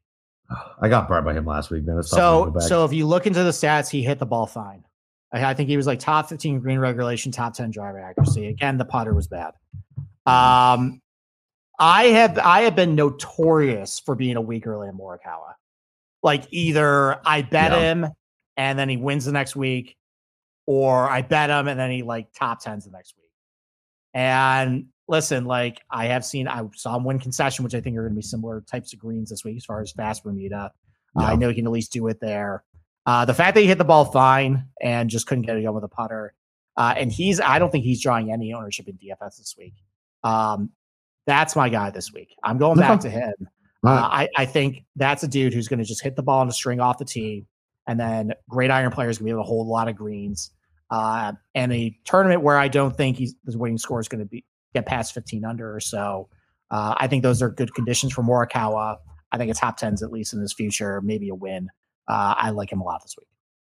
I got burned by him last week, man. It's tough to go So so if you look into the stats, he hit the ball fine. I, I think he was like top 15 green regulation, top 10 driver accuracy. Again, the putter was bad. Um, I have I have been notorious for being a weak early in Morikawa. Like either I bet Yeah. him and then he wins the next week, or I bet him and then he like top tens the next week. And listen, like I have seen, I saw him win concession, which I think are going to be similar types of greens this week as far as fast Bermuda. Uh, I know he can at least do it there. Uh, the fact that he hit the ball fine and just couldn't get it going with a putter, uh, and he's, I don't think he's drawing any ownership in DFS this week. Um, that's my guy this week. I'm going back to him. Uh, right. I, I think that's a dude who's going to just hit the ball on a string off the tee, and then great iron players going to be able to hold a lot of greens. Uh, and a tournament where I don't think he's his winning score is going to be get past 15 under or so. Uh, I think those are good conditions for Morikawa. I think a top tens at least in his future, maybe a win. Uh, I like him a lot this week.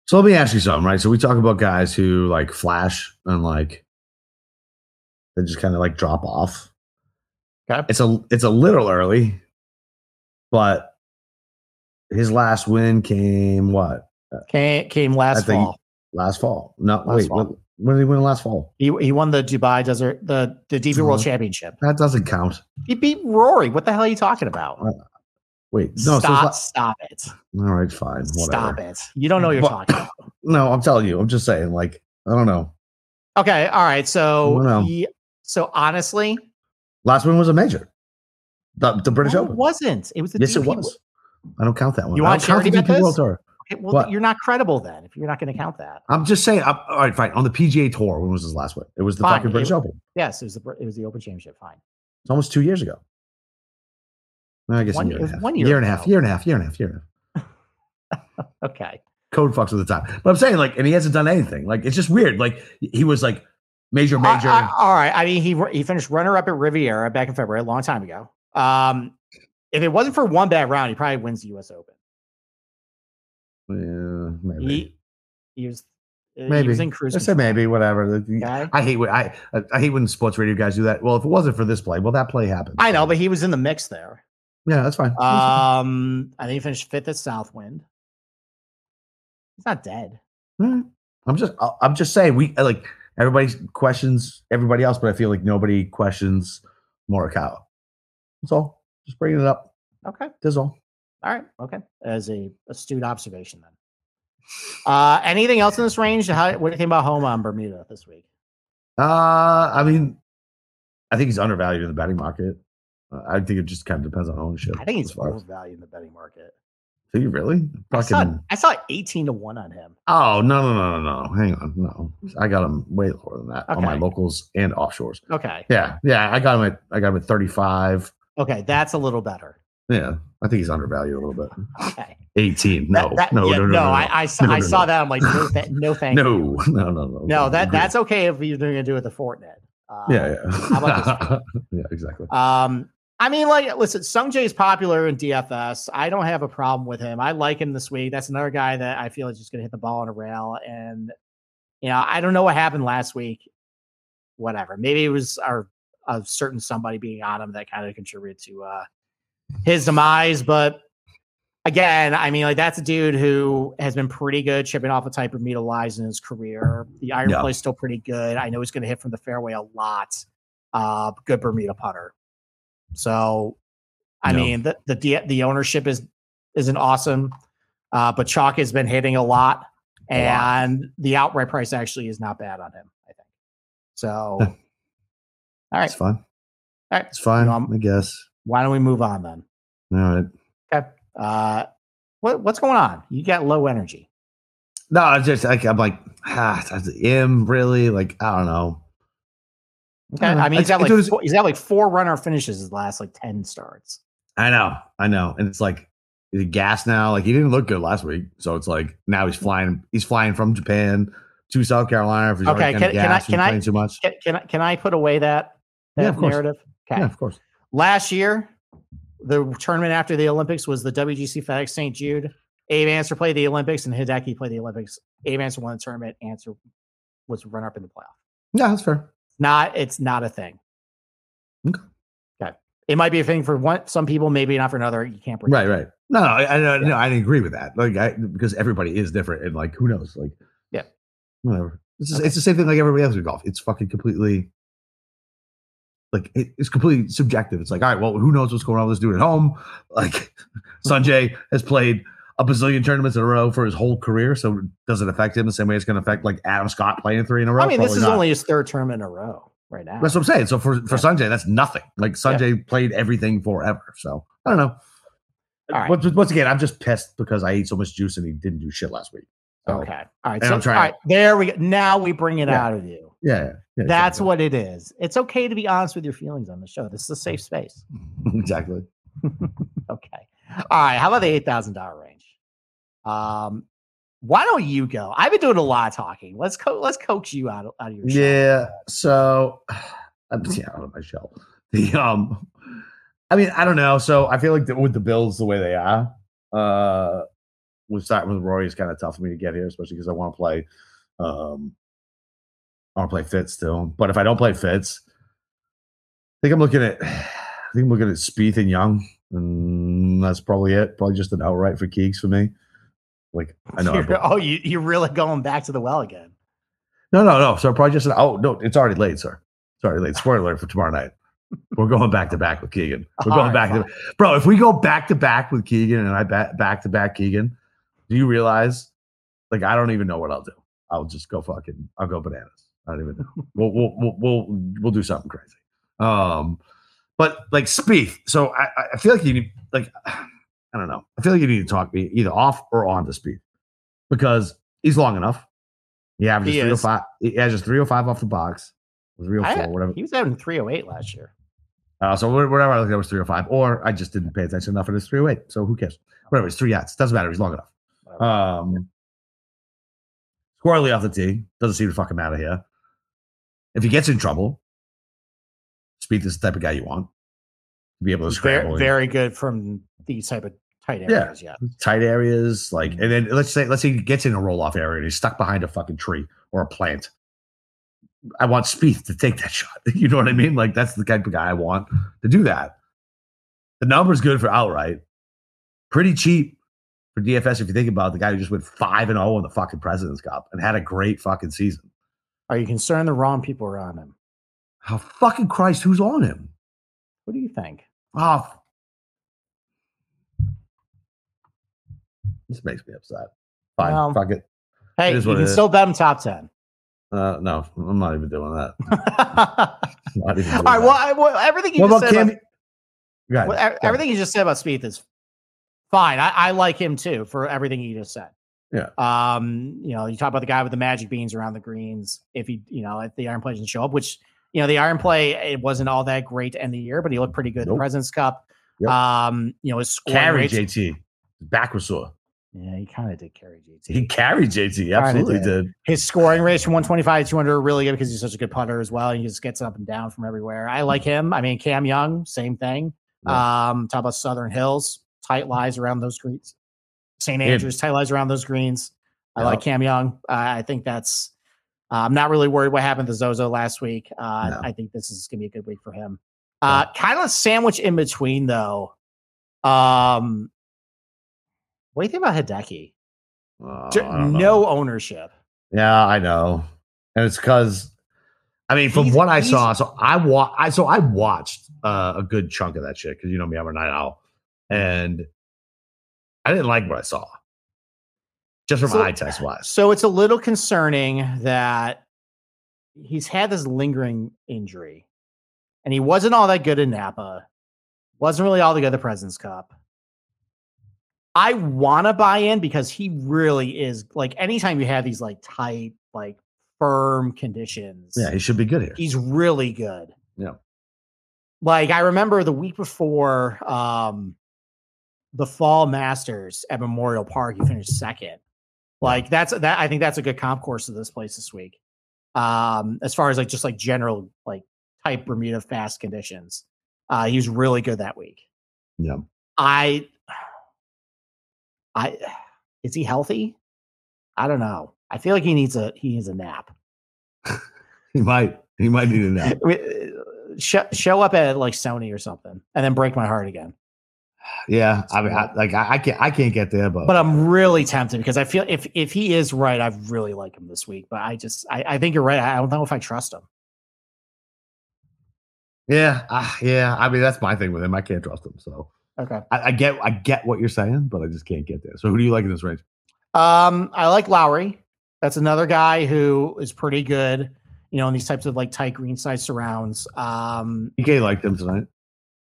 So let me ask you something, right? So we talk about guys who like flash and like they just kind of like drop off. Okay. It's a it's a little early, but his last win came what Came, came last fall. last fall? No, Last wait, fall. When, did he win last fall? He, he won the Dubai Desert the the DP World Mhm. Championship. That doesn't count. He beat Rory. What the hell are you talking about? Wait, no, so it's stop! stop it! all right, fine, whatever. Stop it! You don't know what you're But- talking about. No, I'm telling you, I'm just saying, like, I don't know. Okay, all right. So I don't know. he, so honestly, Last win was a major, the, the British no, it Open. wasn't. It was the Yes, it was. I don't count that one. You want don't count the DP World? Tour. Well, What? you're not credible then if you're not going to count that. I'm just saying. I'm, all right, fine. On the PGA Tour, when was his last win? It was the Fine, fucking British it- Open. Yes, it was the it was the Open Championship. Fine. It's almost two years ago. I guess One- year and a half. one year year and a half. Year and a half. Year and a half. Year and a half. Okay. Code fucks with the time. But I'm saying, like, and he hasn't done anything. Like, it's just weird. Like, he was like major, I- major. I- all right. I mean, he he finished runner up at Riviera back in February, a long time ago. Um, if it wasn't for one bad round, he probably wins the U.S. Open. Yeah, maybe. He he was uh, maybe. in cruise. I said maybe. Whatever. I hate when I I hate when sports radio guys do that. Well, if it wasn't for this play, well, that play happened. I know, but he was in the mix there. yeah, that's fine. Um, I think he finished fifth at Southwind. He's not dead. Right. I'm just I'm just saying we like everybody questions everybody else, but I feel like nobody questions Morikawa. That's all. Just bringing it up. Okay. That's all. All right. Okay. As a astute observation, then. Uh, anything else in this range? How, what do you think about home on Bermuda this week? Uh, I mean, I think he's undervalued in the betting market. Uh, I think it just kind of depends on ownership. I think he's as overvalued in the betting market. Do you really? I saw, I saw 18 to 1 on him. Oh, no, no, no, no, no. Hang on. No. I got him way lower than that on my locals and offshores. Okay. Yeah. Yeah. I got him at I got him at 35. Okay. That's a little better. Yeah. I think he's undervalued a little bit. Okay. 18. No. That- that- no, yeah, no, no, no, no. I, I saw, No, I no, saw no. that. I'm like, no, th- no thank you. no, no, no, no. No, that that's okay if you're going to do it with the Fortnite. Uh, yeah, yeah. Yeah, exactly. Um, I mean, like, listen, Sung Jae is popular in DFS. I don't have a problem with him. I like him this week. That's another guy that I feel is just going to hit the ball on a rail. And you know, I don't know what happened last week. Whatever. Maybe it was our a certain somebody being on him that kind of contributed to uh his demise. But again, I mean, like that's a dude who has been pretty good chipping off a type of Bermuda lies in his career. The iron Yeah. is still pretty good. I know he's going to hit from the fairway a lot. Uh, good Bermuda putter. So, I Yeah. mean, the the the ownership is isn't awesome, uh, but Chalk has been hitting a lot, A lot. and the outright price actually is not bad on him. I think. So, all right, It's fine. all right. It's fine. Um, I guess. Why don't we move on then? All right. Okay. Uh, what what's going on? You got low energy. No, it's just like I'm like, ah, that's him really. Like, I don't know. Okay. I. I mean, he's I- got like thought it was- four, he's got like four runner finishes his last like ten starts. I know, I know, and it's like the gas now. Like he didn't look good last week, so it's like now he's flying. He's flying from Japan to South Carolina. Okay, already can- kinda can I- can I- too much? Can, can I can I put away that that Yeah, narrative? Okay. Yeah, of course. Last year, the tournament after the Olympics was the WGC FedEx St. Jude. Abe Ancer played the Olympics and Hideki played the Olympics. Abe Ancer won the tournament. Ancer was runner up in the playoff. Yeah, that's fair. Not it's not a thing. Okay. Okay. It might be a thing for one some people, maybe not for another. You can't predict. Right, right. No, no, I, I, no, no, I didn't agree with that. Like, I, because everybody is different, and like, who knows? Like, Yeah. whatever. It's, just, Okay. it's the same thing like everybody else with golf. It's fucking completely, like, it, it's completely subjective. It's like, all right, well, who knows what's going on with this dude at home? Like, Sungjae has played a bazillion tournaments in a row for his whole career, so does it affect him the same way it's going to affect like Adam Scott playing three in a row. I mean, this Probably is not. only his third term in a row right now. That's what I'm saying. So for for Yeah. Sungjae, that's nothing. Like Sungjae played everything forever. So I don't know. All right. Once, once again, I'm just pissed because I ate so much juice and he didn't do shit last week. So, Okay. All right. So, I'm trying- right. There we go. Now we bring it Yeah. out of you. Yeah, yeah, That's exactly. what it is. It's okay to be honest with your feelings on the show. This is a safe space. exactly. Okay. All right. How about the eight thousand dollar range? Um, why don't you go? I've been doing a lot of talking. Let's co- let's coax you out of, out of your shell. Yeah. So I'm yeah, out of my shell. The um, I mean, I don't know. So I feel like the, with the Bills the way they are, uh, with starting with Rory is kind of tough for me to get here, especially because I want to play. Um, I want play Fitz still, but if I don't play Fitz, I think I'm looking at. I think I'm looking at Spieth and Young, and that's probably it. Probably just an outright for Keeks for me. Like I know. You're- oh, you you're really going back to the well again. No, no, no. So probably just an, oh no, it's already late, sir. It's already late. Spoiler alert for tomorrow night. We're going back to back with Keegan. We're going right, back to bro. If we go back to back with Keegan and I back back to back Keegan, do you realize? Like I don't even know what I'll do. I'll just go fucking. I'll go bananas. I don't even know. We'll we'll we'll we'll, we'll do something crazy. Um, but like Spieth. So I I- feel like you need like I don't know. I feel like you need to talk me either off or on to Spieth because he's long enough. He averages He three oh is. five. He averages three oh five off the box. Three oh I- four, whatever. He was having 308 last year. Uh, so whatever I looked at was 305, or I just didn't pay attention enough and it's 308. So who cares? Whatever, it's three yachts. Doesn't matter. He's long enough. Whatever. Um, squirrely off the tee. Doesn't seem to fucking matter here. If he gets in trouble, Spieth is the type of guy you want to be able to scramble very, very good from these type of tight areas. Yeah. tight areas. Like, Mm-hmm. and then let's say let's say he gets in a roll off area and he's stuck behind a fucking tree or a plant. I want Spieth to take that shot. You know what I mean? Like that's the type of guy I want to do that. The number's good for outright. Pretty cheap for DFS if you think about it, the guy who just went five and zero in the fucking President's Cup and had a great fucking season. Are you concerned the wrong people are on him? How fucking Christ, who's on him? What do you think? Oh, this makes me upset. Fine, Well, fuck it. Hey, It you can is. still bet him top 10. Uh, no, I'm not even doing that. All even doing right. that. Well, I, well, everything you what just said Cam? about, well, everything you just said about Spieth is fine. I, I like him too for everything you just said. Yeah. Um, you know, you talk about the guy with the magic beans around the greens. If he, you know, if the iron play doesn't show up, which you know, the iron play it wasn't all that great to end the year, but he looked pretty good Nope. in the President's Cup. Yep. Um, you know, his Carry rates- JT. Back was sore. Yeah, he kind of did carry JT. He carried JT. Absolutely did. did. His scoring rates from 125 to 200 are really good because he's such a good putter as well. He just gets up and down from everywhere. I like him. I mean, Cam Young, same thing. Um, talk about Southern Hills, tight lies around those greens. St. Andrews, tight lies around those greens. I Yeah. like Cam Young. Uh, I think that's. Uh, I'm not really worried what happened to Zozo last week. Uh, No. I think this is going to be a good week for him. Uh, Kind of sandwich in between though. Um, what do you think about Hideki? I don't know. no ownership. Yeah, I know, and it's because, I mean, from He's- what I saw, so I wa- I so I watched uh, a good chunk of that shit because you know me, I'm a night owl, and I didn't like what I saw, just from So- eye test wise. So it's a little concerning that he's had this lingering injury and he wasn't all that good in Napa, wasn't really all that good at the President's Cup. I want to buy in because he really is like anytime you have these like tight, like firm conditions, Yeah, he should be good here. he's really good. Yeah. Like I remember the week before um the fall masters at Memorial Park, he finished second. Like that's that I think that's a good comp course of this place this week. Um, as far as like just like general like type Bermuda fast conditions. Uh he was really good that week. Yeah, I I is he healthy? I don't know. I feel like he needs a he needs a nap. he might he might need a nap. Uh, Show, show up at like Sony or something, and then break my heart again. Yeah, I mean, I, like I, I can't I can't get there, but But I'm really tempted because I feel if if he is right, I really like him this week. But I just I, I think you're right. I don't know if I trust him. yeah, uh, yeah. I mean, that's my thing with him. I can't trust him. So Okay. I, I get I get what you're saying, but I just can't get there. So who do you like in this range? Um, I like Lowry. That's another guy who is pretty good. You know, in these types of like tight green side surrounds. Um, EK liked him tonight.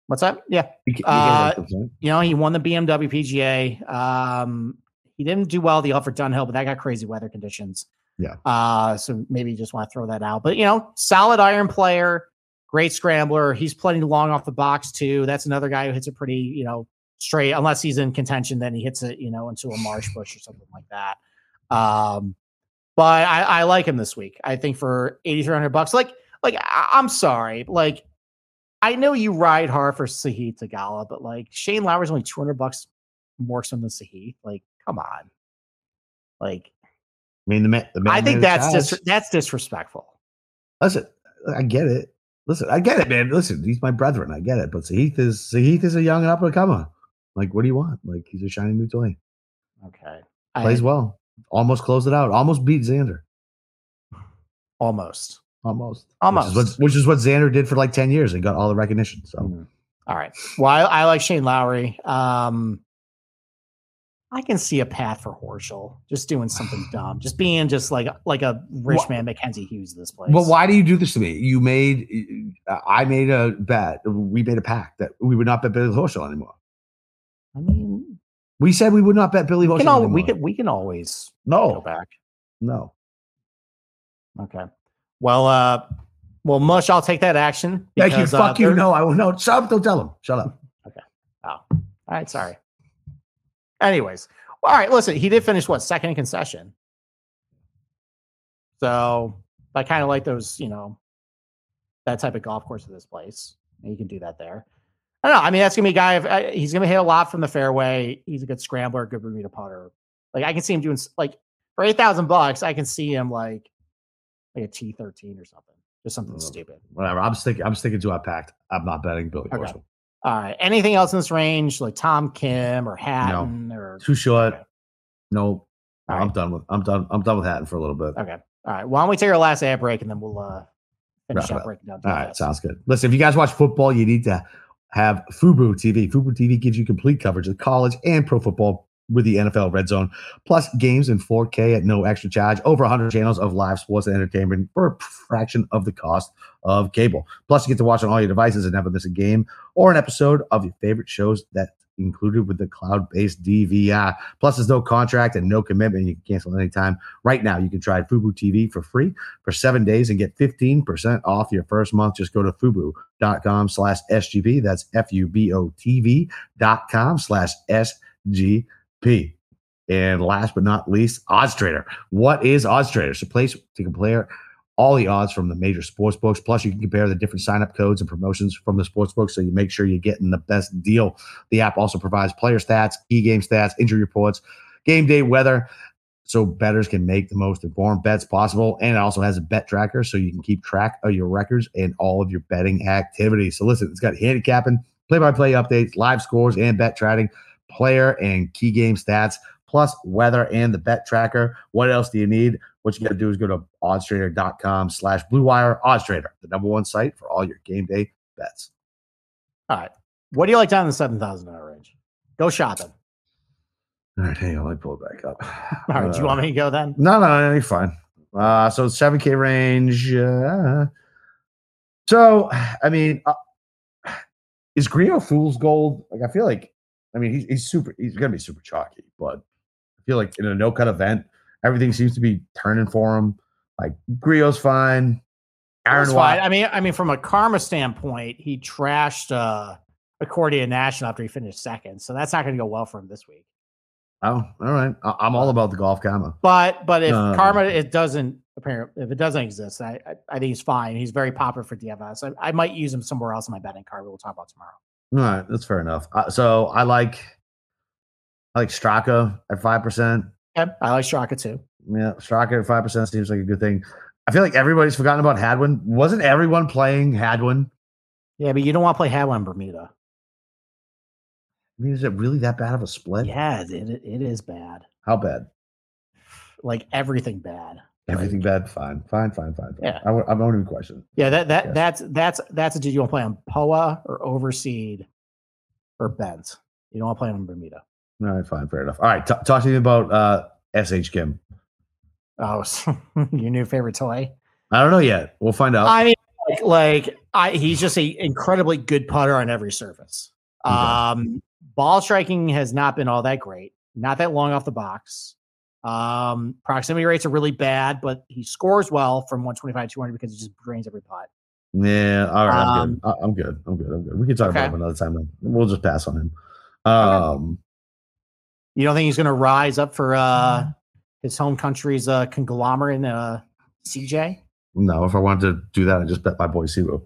What's that? Yeah. EK, Uh, liked him tonight. you know, he won the BMW PGA. Um, he didn't do well the Alfred Dunhill, but that got crazy weather conditions. Yeah. Uh, so maybe you just want to throw that out. But you know, solid iron player, great scrambler. He's plenty long off the box too. That's another guy who hits it pretty, you know, straight. Unless he's in contention, then he hits it, you know, into a marsh bush or something like that. Um, but I, I like him this week. I think for eighty three hundred bucks, like, like I'm sorry, like I know you ride hard for Sahith Theegala, but like Shane Lowry's only 200 bucks more than Sahith. Like, come on. Like, I mean, the man. The man I think that's dis- that's disrespectful. Listen, uh, I get it. Listen, I get it, man. Listen, he's my brethren. I get it. But Sahith is Sahith is a young and up and comer. Like, what do you want? Like, he's a shiny new toy. Okay. Plays I- well. Almost closed it out. Almost beat Xander. Almost. Almost. Almost. Which is, what, which is what Xander did for like 10 years and got all the recognition. So Mhm. All right. Well, I, I like Shane Lowry. Um, I can see a path for Horschel just doing something dumb, just being just like like a rich Wha- man Mackenzie Hughes. This place. Well, why do you do this to me? You made, I made a bet. We made a pact that we would not bet Billy Horschel anymore. I mean, We said we would not bet Billy we Horschel can, al- anymore. we can we can always go no, back. no. Okay. Well, uh, well, Mush, I'll take that action. Thank you. uh, Fuck you. there- No, I will. No, shut up. Don't tell him. Shut up. Okay. Oh, all right, sorry. Anyways, all right. Listen, he did finish what second in concession. So I kind of like those, you know, that type of golf course at this place. And you can do that there. I don't know. I mean, that's gonna be a guy. If, uh, he's gonna hit a lot from the fairway. He's a good scrambler, good Bermuda putter. Like I can see him doing like for eight thousand bucks. I can see him like like a T thirteen or something, just something stupid. Whatever. I'm sticking. I'm sticking to our pact. I'm not betting Billy Okay. Horschel. All right. Anything else in this range, like Tom Kim or Hatton or Too short. Okay. No. All I'm done with. I'm done. I'm done with Hatton for a little bit. Okay. All right. Why don't we take our last ad break and then we'll uh finish up breaking down. All right, sounds good. Listen, if you guys watch football, you need to have Fubo TV. Fubo TV gives you complete coverage of college and pro football with the NFL Red Zone, plus games in 4K at no extra charge. Over 100 channels of live sports and entertainment for a fraction of the cost of cable. Plus, you get to watch on all your devices and never miss a game or an episode of your favorite shows that included with the cloud-based DVR. Plus, there's no contract and no commitment. You can cancel anytime. Right now, you can try Fubo TV for free for seven days and get 15% off your first month. Just go to fubo.com slash SGP. That's F-U-B-O-T-V dot com slash SGP. And last but not least, Odds Trader. What is Odds Trader? It's a place to compare all the odds from the major sports books. Plus, you can compare the different sign up codes and promotions from the sports books so you make sure you're getting the best deal. The app also provides player stats, e game stats, injury reports, game day weather, so bettors can make the most informed bets possible. And it also has a bet tracker so you can keep track of your records and all of your betting activities. So, listen, it's got handicapping, play by play updates, live scores, and bet trading, player and key game stats plus weather and the bet tracker. What else do you need? What you got to do is go to oddstrader.com slash blue wire oddstrader, the number one site for all your game day bets. All right. What do you like down in the $7,000 range? Go shopping. All right. Hang on. Let me pull it back up. All right. Uh, do you want me to go then? No, no, no. You're fine. Uh, so 7K range. Uh, so, I mean, uh, is Grillo fool's gold? Like, I feel like, I mean, he's, he's super, he's going to be super chalky, but I feel like in a no cut event, everything seems to be turning for him. Like Grillo's fine. Aaron White. I mean, I mean, from a karma standpoint, he trashed uh Accordion National after he finished second, so that's not going to go well for him this week. Oh, all right. I'm all about the golf karma. But but if uh, karma it doesn't apparently if it doesn't exist, I, I, I think he's fine. He's very popular for DFS. I, I might use him somewhere else in my betting card. We'll talk about tomorrow. All right, that's fair enough. Uh, so I like I like Straka at five percent. Yeah, I like Straka too. Yeah, Straka at five percent seems like a good thing. I feel like everybody's forgotten about Hadwin. Wasn't everyone playing Hadwin? Yeah, but you don't want to play Hadwin Bermuda. I mean, is it really that bad of a split? Yeah, it, it is bad. How bad? Like everything bad. Everything bad. Fine, fine, fine, fine. fine. Yeah, I, I won't even question. Yeah, that that that's that's that's a dude you want to play on Poa or Overseed or Bent. You don't want to play on Bermuda. All right, fine, fair enough. All right, t- talk to me about uh, SH Kim. Oh, your new favorite toy? I don't know yet. We'll find out. I mean, like, like I, he's just a incredibly good putter on every surface. Okay. Um, ball striking has not been all that great. Not that long off the box. Um, proximity rates are really bad, but he scores well from 125 to 200 because he just drains every pot. Yeah, all right, um, I'm, good. I'm good. I'm good. I'm good. We can talk okay. about him another time. Then. We'll just pass on him. Um, you don't think he's going to rise up for uh, mm-hmm. his home country's uh, conglomerate, uh, CJ? No, if I wanted to do that, I just bet my boy Siwoo.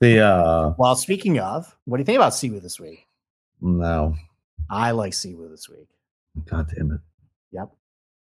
The uh, well, speaking of, what do you think about Siwoo this week? No, I like Siwoo this week. God damn it! Yep.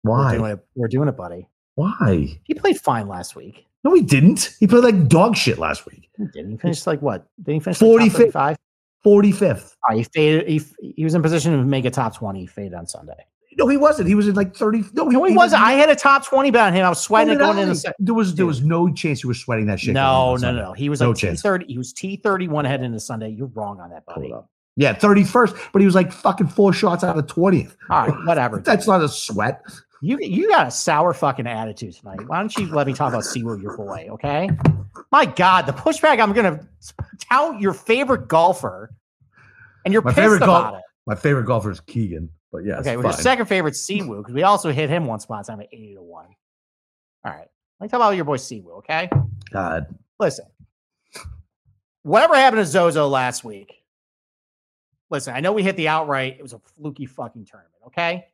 Why? We're doing it, We're doing it buddy. Why? He played fine last week. No, he didn't. He played like dog shit last week. He didn't. He finished like what? Did he finish 45? Like 45th. Oh, he faded. He, he was in position to make a top 20. He faded on Sunday. No, he wasn't. He was in like 30. No, he, he wasn't. I had a top 20 bet on him. I was sweating it going in the There was there was no chance you were sweating that shit. No, no, no, no. He was no like chance. T30. He was T31 heading into Sunday. You're wrong on that, buddy. Yeah, 31st, but he was like fucking four shots out of 20th. All right, whatever. That's not a sweat. You you got a sour fucking attitude tonight. Why don't you let me talk about Siwoo, your boy, okay? My God, the pushback I'm gonna tout your favorite golfer and you're my pissed favorite about it. My favorite golfer is Keegan, but yes. Okay, well, your second favorite Siwoo because we also hit him one spot time at eighty to one. All right, let me talk about your boy Siwoo. Okay. God, listen. Whatever happened to Zozo last week? Listen, I know we hit the outright. It was a fluky fucking tournament. Okay,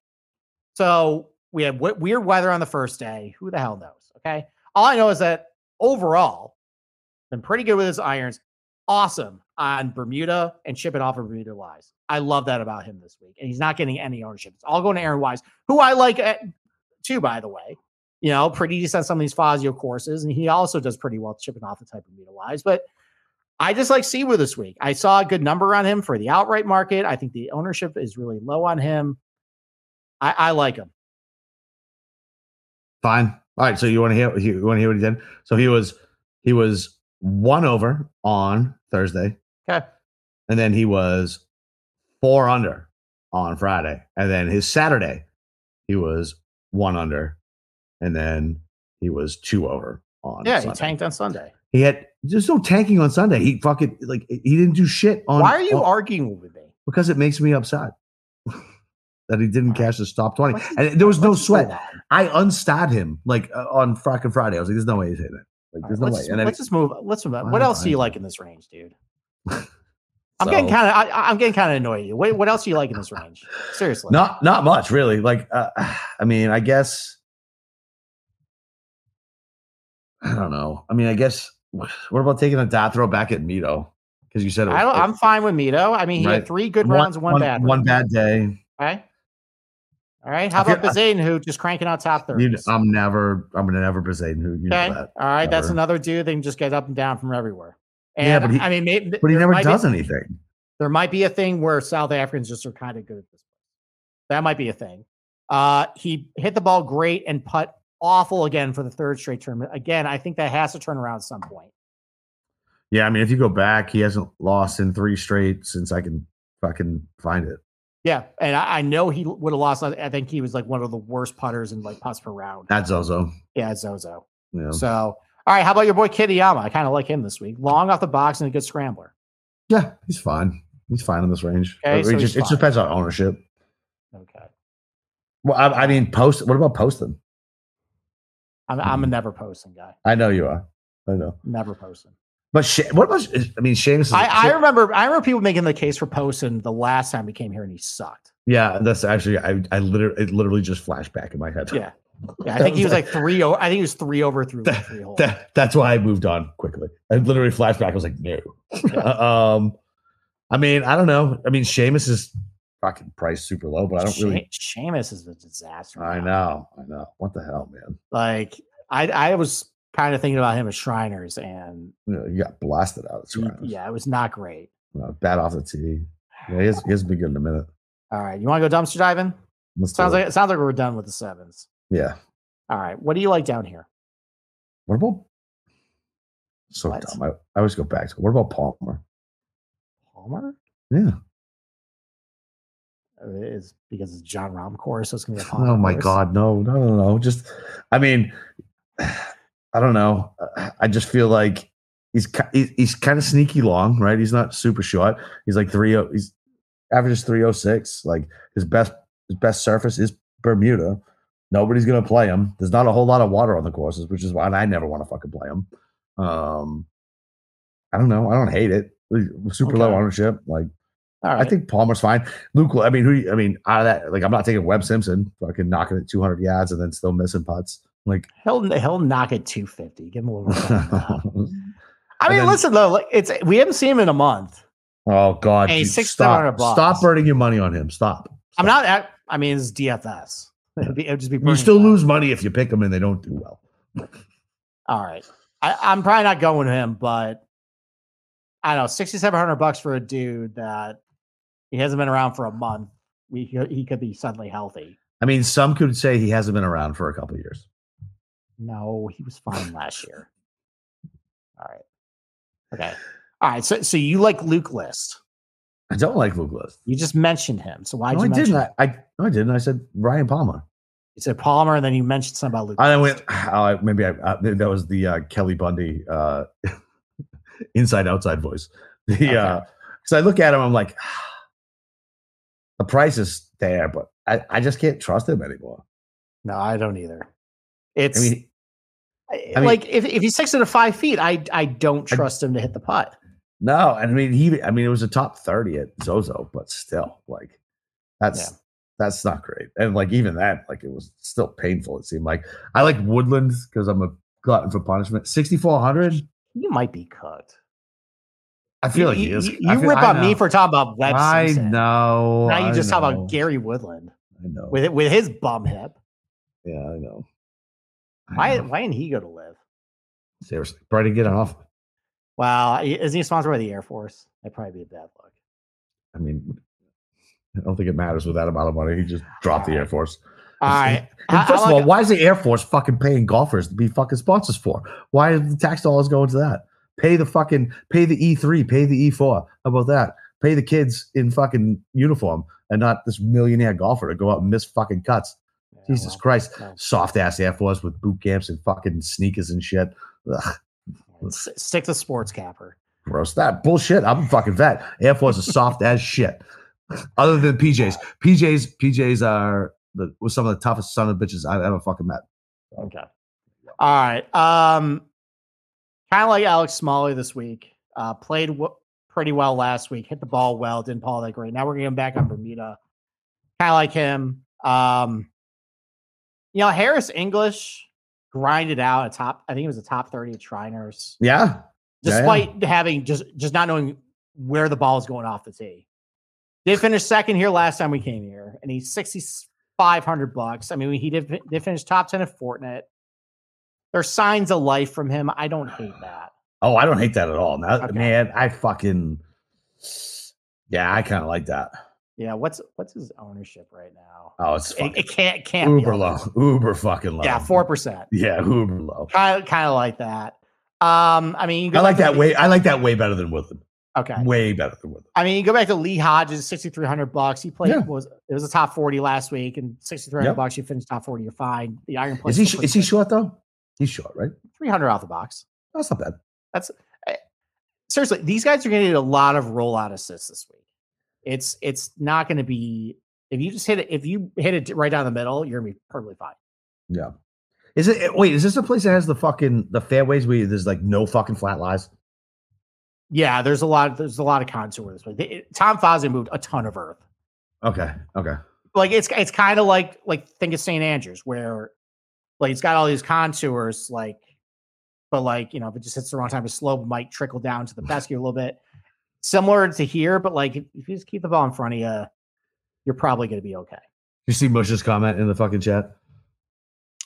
so we had w- weird weather on the first day. Who the hell knows? Okay, all I know is that overall, been pretty good with his irons. Awesome on Bermuda and shipping off of Bermuda Wise. I love that about him this week. And he's not getting any ownership. It's all going to Aaron Wise, who I like at, too, by the way. You know, pretty decent on some of these Fazio courses. And he also does pretty well shipping off the type of Bermuda Wise. But I just like Siwoo this week. I saw a good number on him for the outright market. I think the ownership is really low on him. I, I like him. Fine. All right. So you want to hear you want to hear what he did? So he was he was one over on Thursday. Okay. And then he was four under on Friday. And then his Saturday, he was one under. And then he was two over on Yeah, Sunday. he tanked on Sunday. He had there's no tanking on Sunday. He fucking like he didn't do shit on Why are you on, arguing with me? Because it makes me upset that he didn't cash his top 20. Let's And there was no let's just move sweat. I unstat him like uh, on Friday. I was like, there's no way he's hitting it. Like, there's right, no way. And then let's just move. Let's move. on. What else do you like in this range, dude? I'm getting kind of. I'm getting kind of annoyed. You. What, what else do you like in this range? Seriously. Not not much, really. Like, uh, I mean, I guess I don't know. I mean, I guess what about taking a dot throw back at Mito? Because you said it I don't, was- I'm fine with Mito. I mean, he Right. had three good one- rounds and one, bad. one bad day. Okay. All right. How about Bezuidenhout, who just cranking out top You, thirds? I'm never. I'm gonna never Poseidon who you okay. know that. All right. That's another dude that can just get up and down from everywhere. And Yeah, but he- I mean, maybe, But he never does be, anything. There might be a thing where South Africans just are kind of good at this. That might be a thing. Uh, he hit the ball great and putt awful again for the third straight tournament. Again, I think that has to turn around at some point. Yeah, I mean, if you go back, he hasn't lost in three straight since I can fucking find it. Yeah, and I, I know he would have lost. I think he was like one of the worst putters in like putts per round. At Zozo. Yeah, Zozo. Yeah. So, all right, how about your boy Kitayama? I kind of like him this week. Long off the box and a good scrambler. yeah, he's fine. He's fine in this range. Okay, it, so just, it depends on ownership. Okay, Well, I, I mean, post. What about Poston? I'm I'm a never Poston guy. I know you are. I know. Never Poston. But She- what was? I mean, Seamus. I, I remember I remember people making the case for Poston the last time he came here and he sucked. yeah, that's actually. I. I literally. It literally just flashed back in my head. Yeah, yeah. I think he was like three. o- I think he was three over through like three holes. That, that's why I moved on quickly. I literally flashed back. I was like, no. um, I mean, I don't know. I mean, Seamus is fucking priced super low, but I don't really. She- Seamus is a disaster. I now. know. I know. What the hell, man? Like I I was kind of thinking about him as Shriners, and You, know, you got blasted out. Of Shriners. yeah, it was not great. Know, bad off the tee. Yeah, he's has, he hasn't been good in a minute. All right, you want to go dumpster diving? Let's Sounds like it sounds like we're done with the sevens. Yeah. All right, what do you like down here? What about? So What? dumb. I, I always go back to. What about Palmer? Palmer Yeah. Uh, is because it's Jon Rahm course, so it's gonna be a Palmer. Oh my course. God, no, no, no, no. Just, I mean, I don't know. I just feel like he's he's, he's kind of sneaky long, right? He's not super short. He's like three. oh, He's averages three oh six. Like his best his best surface is Bermuda. Nobody's gonna play him. There's not a whole lot of water on the courses, which is why I never want to fucking play him. Um, I don't know. I don't hate it. Super low ownership. Like right, I think Palmer's fine. Luke, I mean, who? I mean, out of that, like, I'm not taking Webb Simpson, fucking knocking it 200 yards and then still missing putts. Like, he'll he'll knock it 250. Give him a little. I mean, then- listen though, like it's we haven't seen him in a month. oh God, Hey, six, 700 stop, bucks. stop burning your money on him. Stop. I'm not. At, I mean, it's DFS. It'd, be, it'd just be. You still money. lose money if you pick them and they don't do well. All right. I, I'm probably not going with him, but I don't know, 6,700 bucks for a dude that he hasn't been around for a month. We, could- he could be suddenly healthy. I mean, some could say he hasn't been around for a couple of years. No, he was fine last year. All right. Okay. All right. So, so you like Luke List. I don't like Luke List. You just mentioned him. So why No, did I mention didn't. him? I, I, no, I didn't. I said Ryan Palmer. You said Palmer, and then you mentioned something about Luke. I went. Oh, maybe I, uh, that was the uh, Kelly Bundy uh, inside outside voice. The Okay. uh, because I look at him, I'm like, the price is there, but I, I just can't trust him anymore. No, I don't either. It's I mean, I- I mean- like if, if he's six to five feet, I I don't I- trust him to hit the putt. no, I mean he. I mean it was a top thirty at Zozo, but still, like that's Yeah. that's not great. And like even that, like it was still painful. It seemed like I like Woodland because I'm a glutton for punishment. Sixty four hundred. You might be cooked. I feel like you, he is. you- you feel- rip I on me for talking about Webb I Simpson. know. Now you I just talk about Gary Woodland I know. with with his bum hip. Yeah, I know. Why why didn't he go to LIV? Seriously, Brady, get off. Well, he- isn't he sponsored by the Air Force? That'd probably be a bad look. I mean, I don't think it matters with that amount of money. He just dropped the Air ah, Force. All right. And I- I first of all, why is the Air Force fucking paying golfers to be fucking sponsors for? Why are the tax dollars going to that? Pay the fucking pay the E3, pay the E4. How about that? Pay the kids in fucking uniform and not this millionaire golfer to go out and miss fucking cuts. Jesus well, Christ. Soft ass Air Force with boot camps and fucking sneakers and shit. Ugh, stick to sports capper. gross. That bullshit. I'm a fucking vet. Air Force is soft as shit. Other than PJs, PJs, PJs are the was some of the toughest son of bitches I've ever fucking met. Okay. All right. Um, kind of like Alex Smalley this week. Uh, played w- pretty well last week. Hit the ball well. Didn't ball that great. Now we're getting back on Bermuda. Kind of like him. Um, you know, Harris English grinded out a top. I think it was a top thirty at Shriners. Yeah. Despite yeah, yeah. having just just not knowing where the ball is going off the tee. Did finish second here last time we came here, and he's sixty five hundred bucks. I mean, he did did finish top ten at Fortinet. There's signs of life from him. I don't hate that. Oh, I don't hate that at all. Now, okay. man, I fucking yeah, I kind of like that. Yeah, what's what's his ownership right now? Oh, it's it, it, can't can't uber low, uber fucking low. Yeah, four percent. Yeah, uber low. Kind of kind of like that. Um, I mean, I like that way. I like that way better than Woodland. Okay, way better than Woodland. I mean, you go back to Lee Hodges, sixty three hundred bucks. He played yeah. was it was a top forty last week, and sixty three hundred yep. bucks. You finished top forty, you're fine. The iron play is he is he short though? He's short, right? Three hundred off the box. That's not bad. That's eh, seriously. These guys are going to get a lot of rollout assists this week. It's it's not going to be if you just hit it if you hit it right down the middle, you're gonna be perfectly fine. Yeah. Is it eh, wait, is this a place that has the fucking the fairways where there's like no fucking flat lies? Yeah, there's a lot there's a lot of contour this way. Tom Fazio moved a ton of earth. Okay. Okay. Like it's it's kind of like like think of St. Andrews where like it's got all these contours like but like you know if it just hits the wrong time the slope it might trickle down to the basket a little bit similar to here, but like if, you just keep the ball in front of you, you're probably going to be okay. You see Mush's comment in the fucking chat?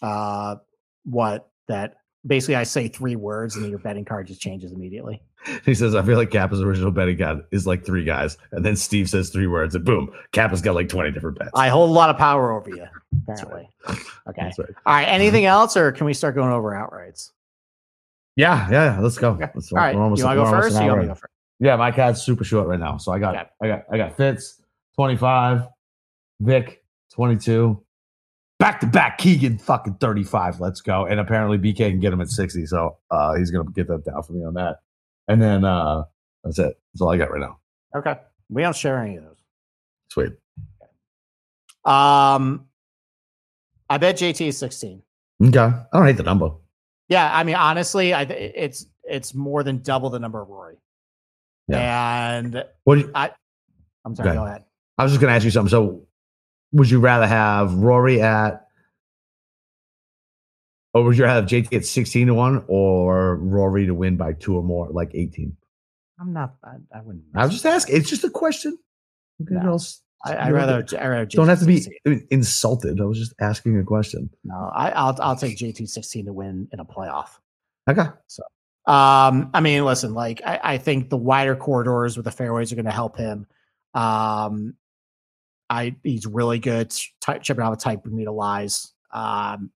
Uh, what that basically I say three words and then your betting card just changes immediately. He says, I feel like Kappa's original betting card is like three guys. And then Steve says three words and boom, Kappa's got like 20 different bets. I hold a lot of power over you, apparently. Right. Okay. Right. All right. Anything else or can we start going over outrights? Yeah, yeah, let's go. Okay. Let's, All right. Almost, you want to go first? You want to go first? Yeah, my cat's super short right now. So I got okay. I got I got Fitz 25, Vic 22, back to back Keegan fucking 35. Let's go. And apparently BK can get him at 60. So uh he's gonna get that down for me on that. And then uh that's it. That's all I got right now. Okay. We don't share any of those. Sweet. Um I bet JT is 16. Okay. I don't hate the number. Yeah, I mean honestly, I it's it's more than double the number of Rory. Yeah. And what you, I, I'm sorry, go ahead. I was just going to ask you something. So, would you rather have Rory at, or would you rather have JT at 16 to 1 or Rory to win by two or more, like 18? I'm not, I, I wouldn't. I was just asking. It's just a question. No. Else, I, would rather, I rather JT don't have to be 16. insulted. I was just asking a question. No, I, I'll I'll take JT 16 to win in a playoff. Okay. So um, I mean, listen, like I, I, think the wider corridors with the fairways are going to help him. Um, I he's really good type, chipping out of tight Bermuda lies. Um,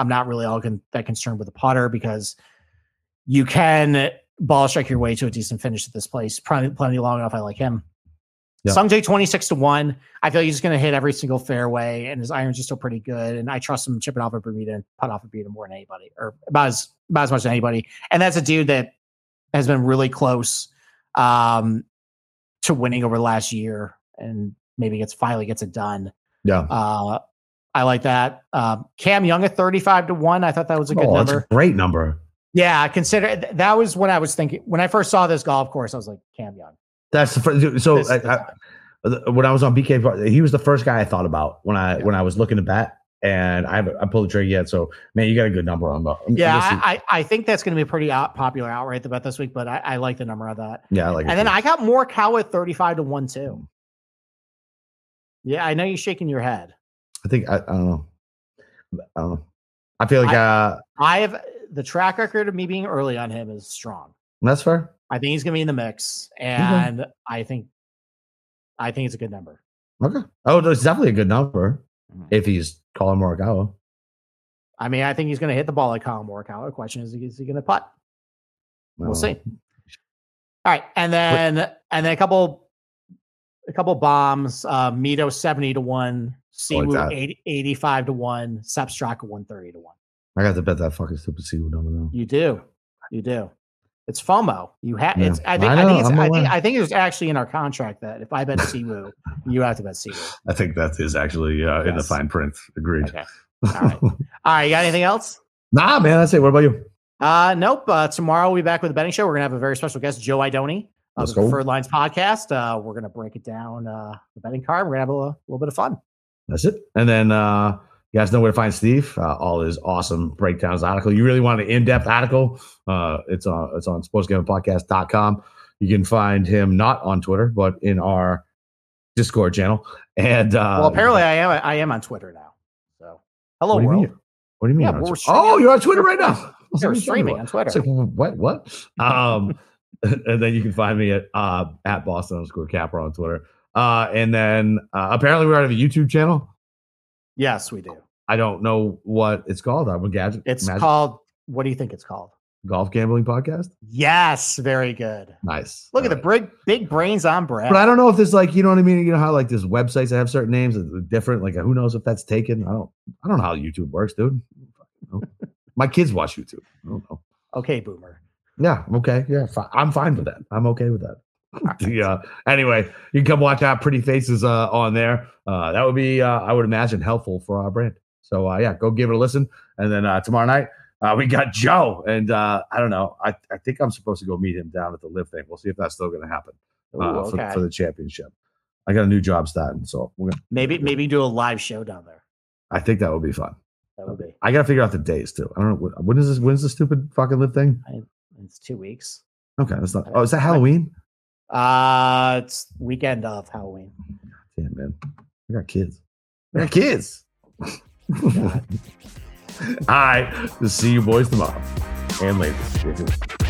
I'm not really all con- that concerned with the putter because you can ball strike your way to a decent finish at this place. Plenty, plenty long enough. I like him. Yep. Sungjae 26 to 1. I feel like he's going to hit every single fairway, and his irons are still pretty good. And I trust him chipping off a Bermuda and putt off a Bermuda more than anybody, or about as, about as much as anybody. And that's a dude that has been really close um, to winning over the last year and maybe gets finally gets it done. Yeah. Uh, I like that. Um, Cam Young at 35 to 1. I thought that was a good oh, number. A great number. Yeah, consider that was when I was thinking when I first saw this golf course, I was like, Cam Young. That's the first. So I, I, when I was on BK, he was the first guy I thought about when I yeah. when I was looking to bet, and I haven't I pulled the trigger yet. So man, you got a good number on that. Yeah, I, I think that's going to be pretty out, popular outright the bet this week, but I, I like the number of that. Yeah, I like. And then too. I got Morikawa at thirty five to one too. Yeah, I know you're shaking your head. I think I, I don't know. I don't know. I feel like I, uh, I have the track record of me being early on him is strong. That's fair. I think he's going to be in the mix, and okay. I think, I think it's a good number. Okay. Oh, it's definitely a good number mm-hmm. if he's Collin Morikawa. I mean, I think he's going to hit the ball like Collin Morikawa. The question is, is he going to putt? We'll see. All right, and then and then a couple, a couple bombs. Uh, Mito seventy to one, Siwoo like 80, 85 to one, Sepp Straka one thirty to one. I got to bet that fucking stupid Siwoo number now. You do, you do. It's FOMO. You have. Yeah. It's. I think. I I, think. It's, I'm think. I think it's actually in our contract that if I bet Siwoo, you have to bet Siwoo. I think that is actually uh, in the fine print. Agreed. Okay. All right. All right. You got anything else? nah, man, that's it. What about you? Uh, nope. Uh, tomorrow we'll be back with the betting show. We're gonna have a very special guest, Joe Idoni of the. Preferred Lines podcast. Uh, we're gonna break it down. Uh, the betting card. We're gonna have a, little- little bit of fun. That's it. And then uh, you guys know where to find Steve. Uh, all his awesome breakdowns article. You really want an in-depth article? Uh, it's on it's on sportsgamblingpodcast.com. You can find him not on Twitter, but in our Discord channel. And uh, well, apparently I am. I am on Twitter now. So hello what do you world. mean? What do you mean? Yeah, we're oh, you're on Twitter right now. We're What are you talking streaming on Twitter. Like, what? What? Um, and then you can find me at uh, at Boston underscore Capper on Twitter. Uh, and then uh, apparently we already have a YouTube channel. Yes, we do. I don't know what it's called. I'm a gadget. It's Magic- called. What do you think it's called? golf gambling podcast. Yes, very good. Nice. Look at All the big big brains on Brad. But I don't know if there's like you know what I mean. You know how like there's websites that have certain names that are different. Like who knows if that's taken? I don't. I don't know how YouTube works, dude. My kids watch YouTube. I don't know. okay, Boomer. Yeah. Okay. Yeah. Fi- I'm fine with that. I'm okay with that. Yeah. Anyway, you can come watch our pretty faces uh, on there. Uh, that would be, uh, I would imagine, helpful for our brand. So uh, yeah, go give it a listen. And then uh, tomorrow night uh, we got Joe, and uh, I don't know. I, I think I'm supposed to go meet him down at the live thing. We'll see if that's still going to happen Ooh, okay. for, for the championship. I got a new job starting, so we're gonna, maybe maybe do a live show down there. I think that would be fun. That would be. I got to figure out the days too. I don't know when- when is this. When's the stupid fucking live thing? It's two weeks. Okay, that's not. Oh, is that Halloween? Uh it's weekend of Halloween. Damn man, I got kids. I got kids. All right, see you boys tomorrow and ladies.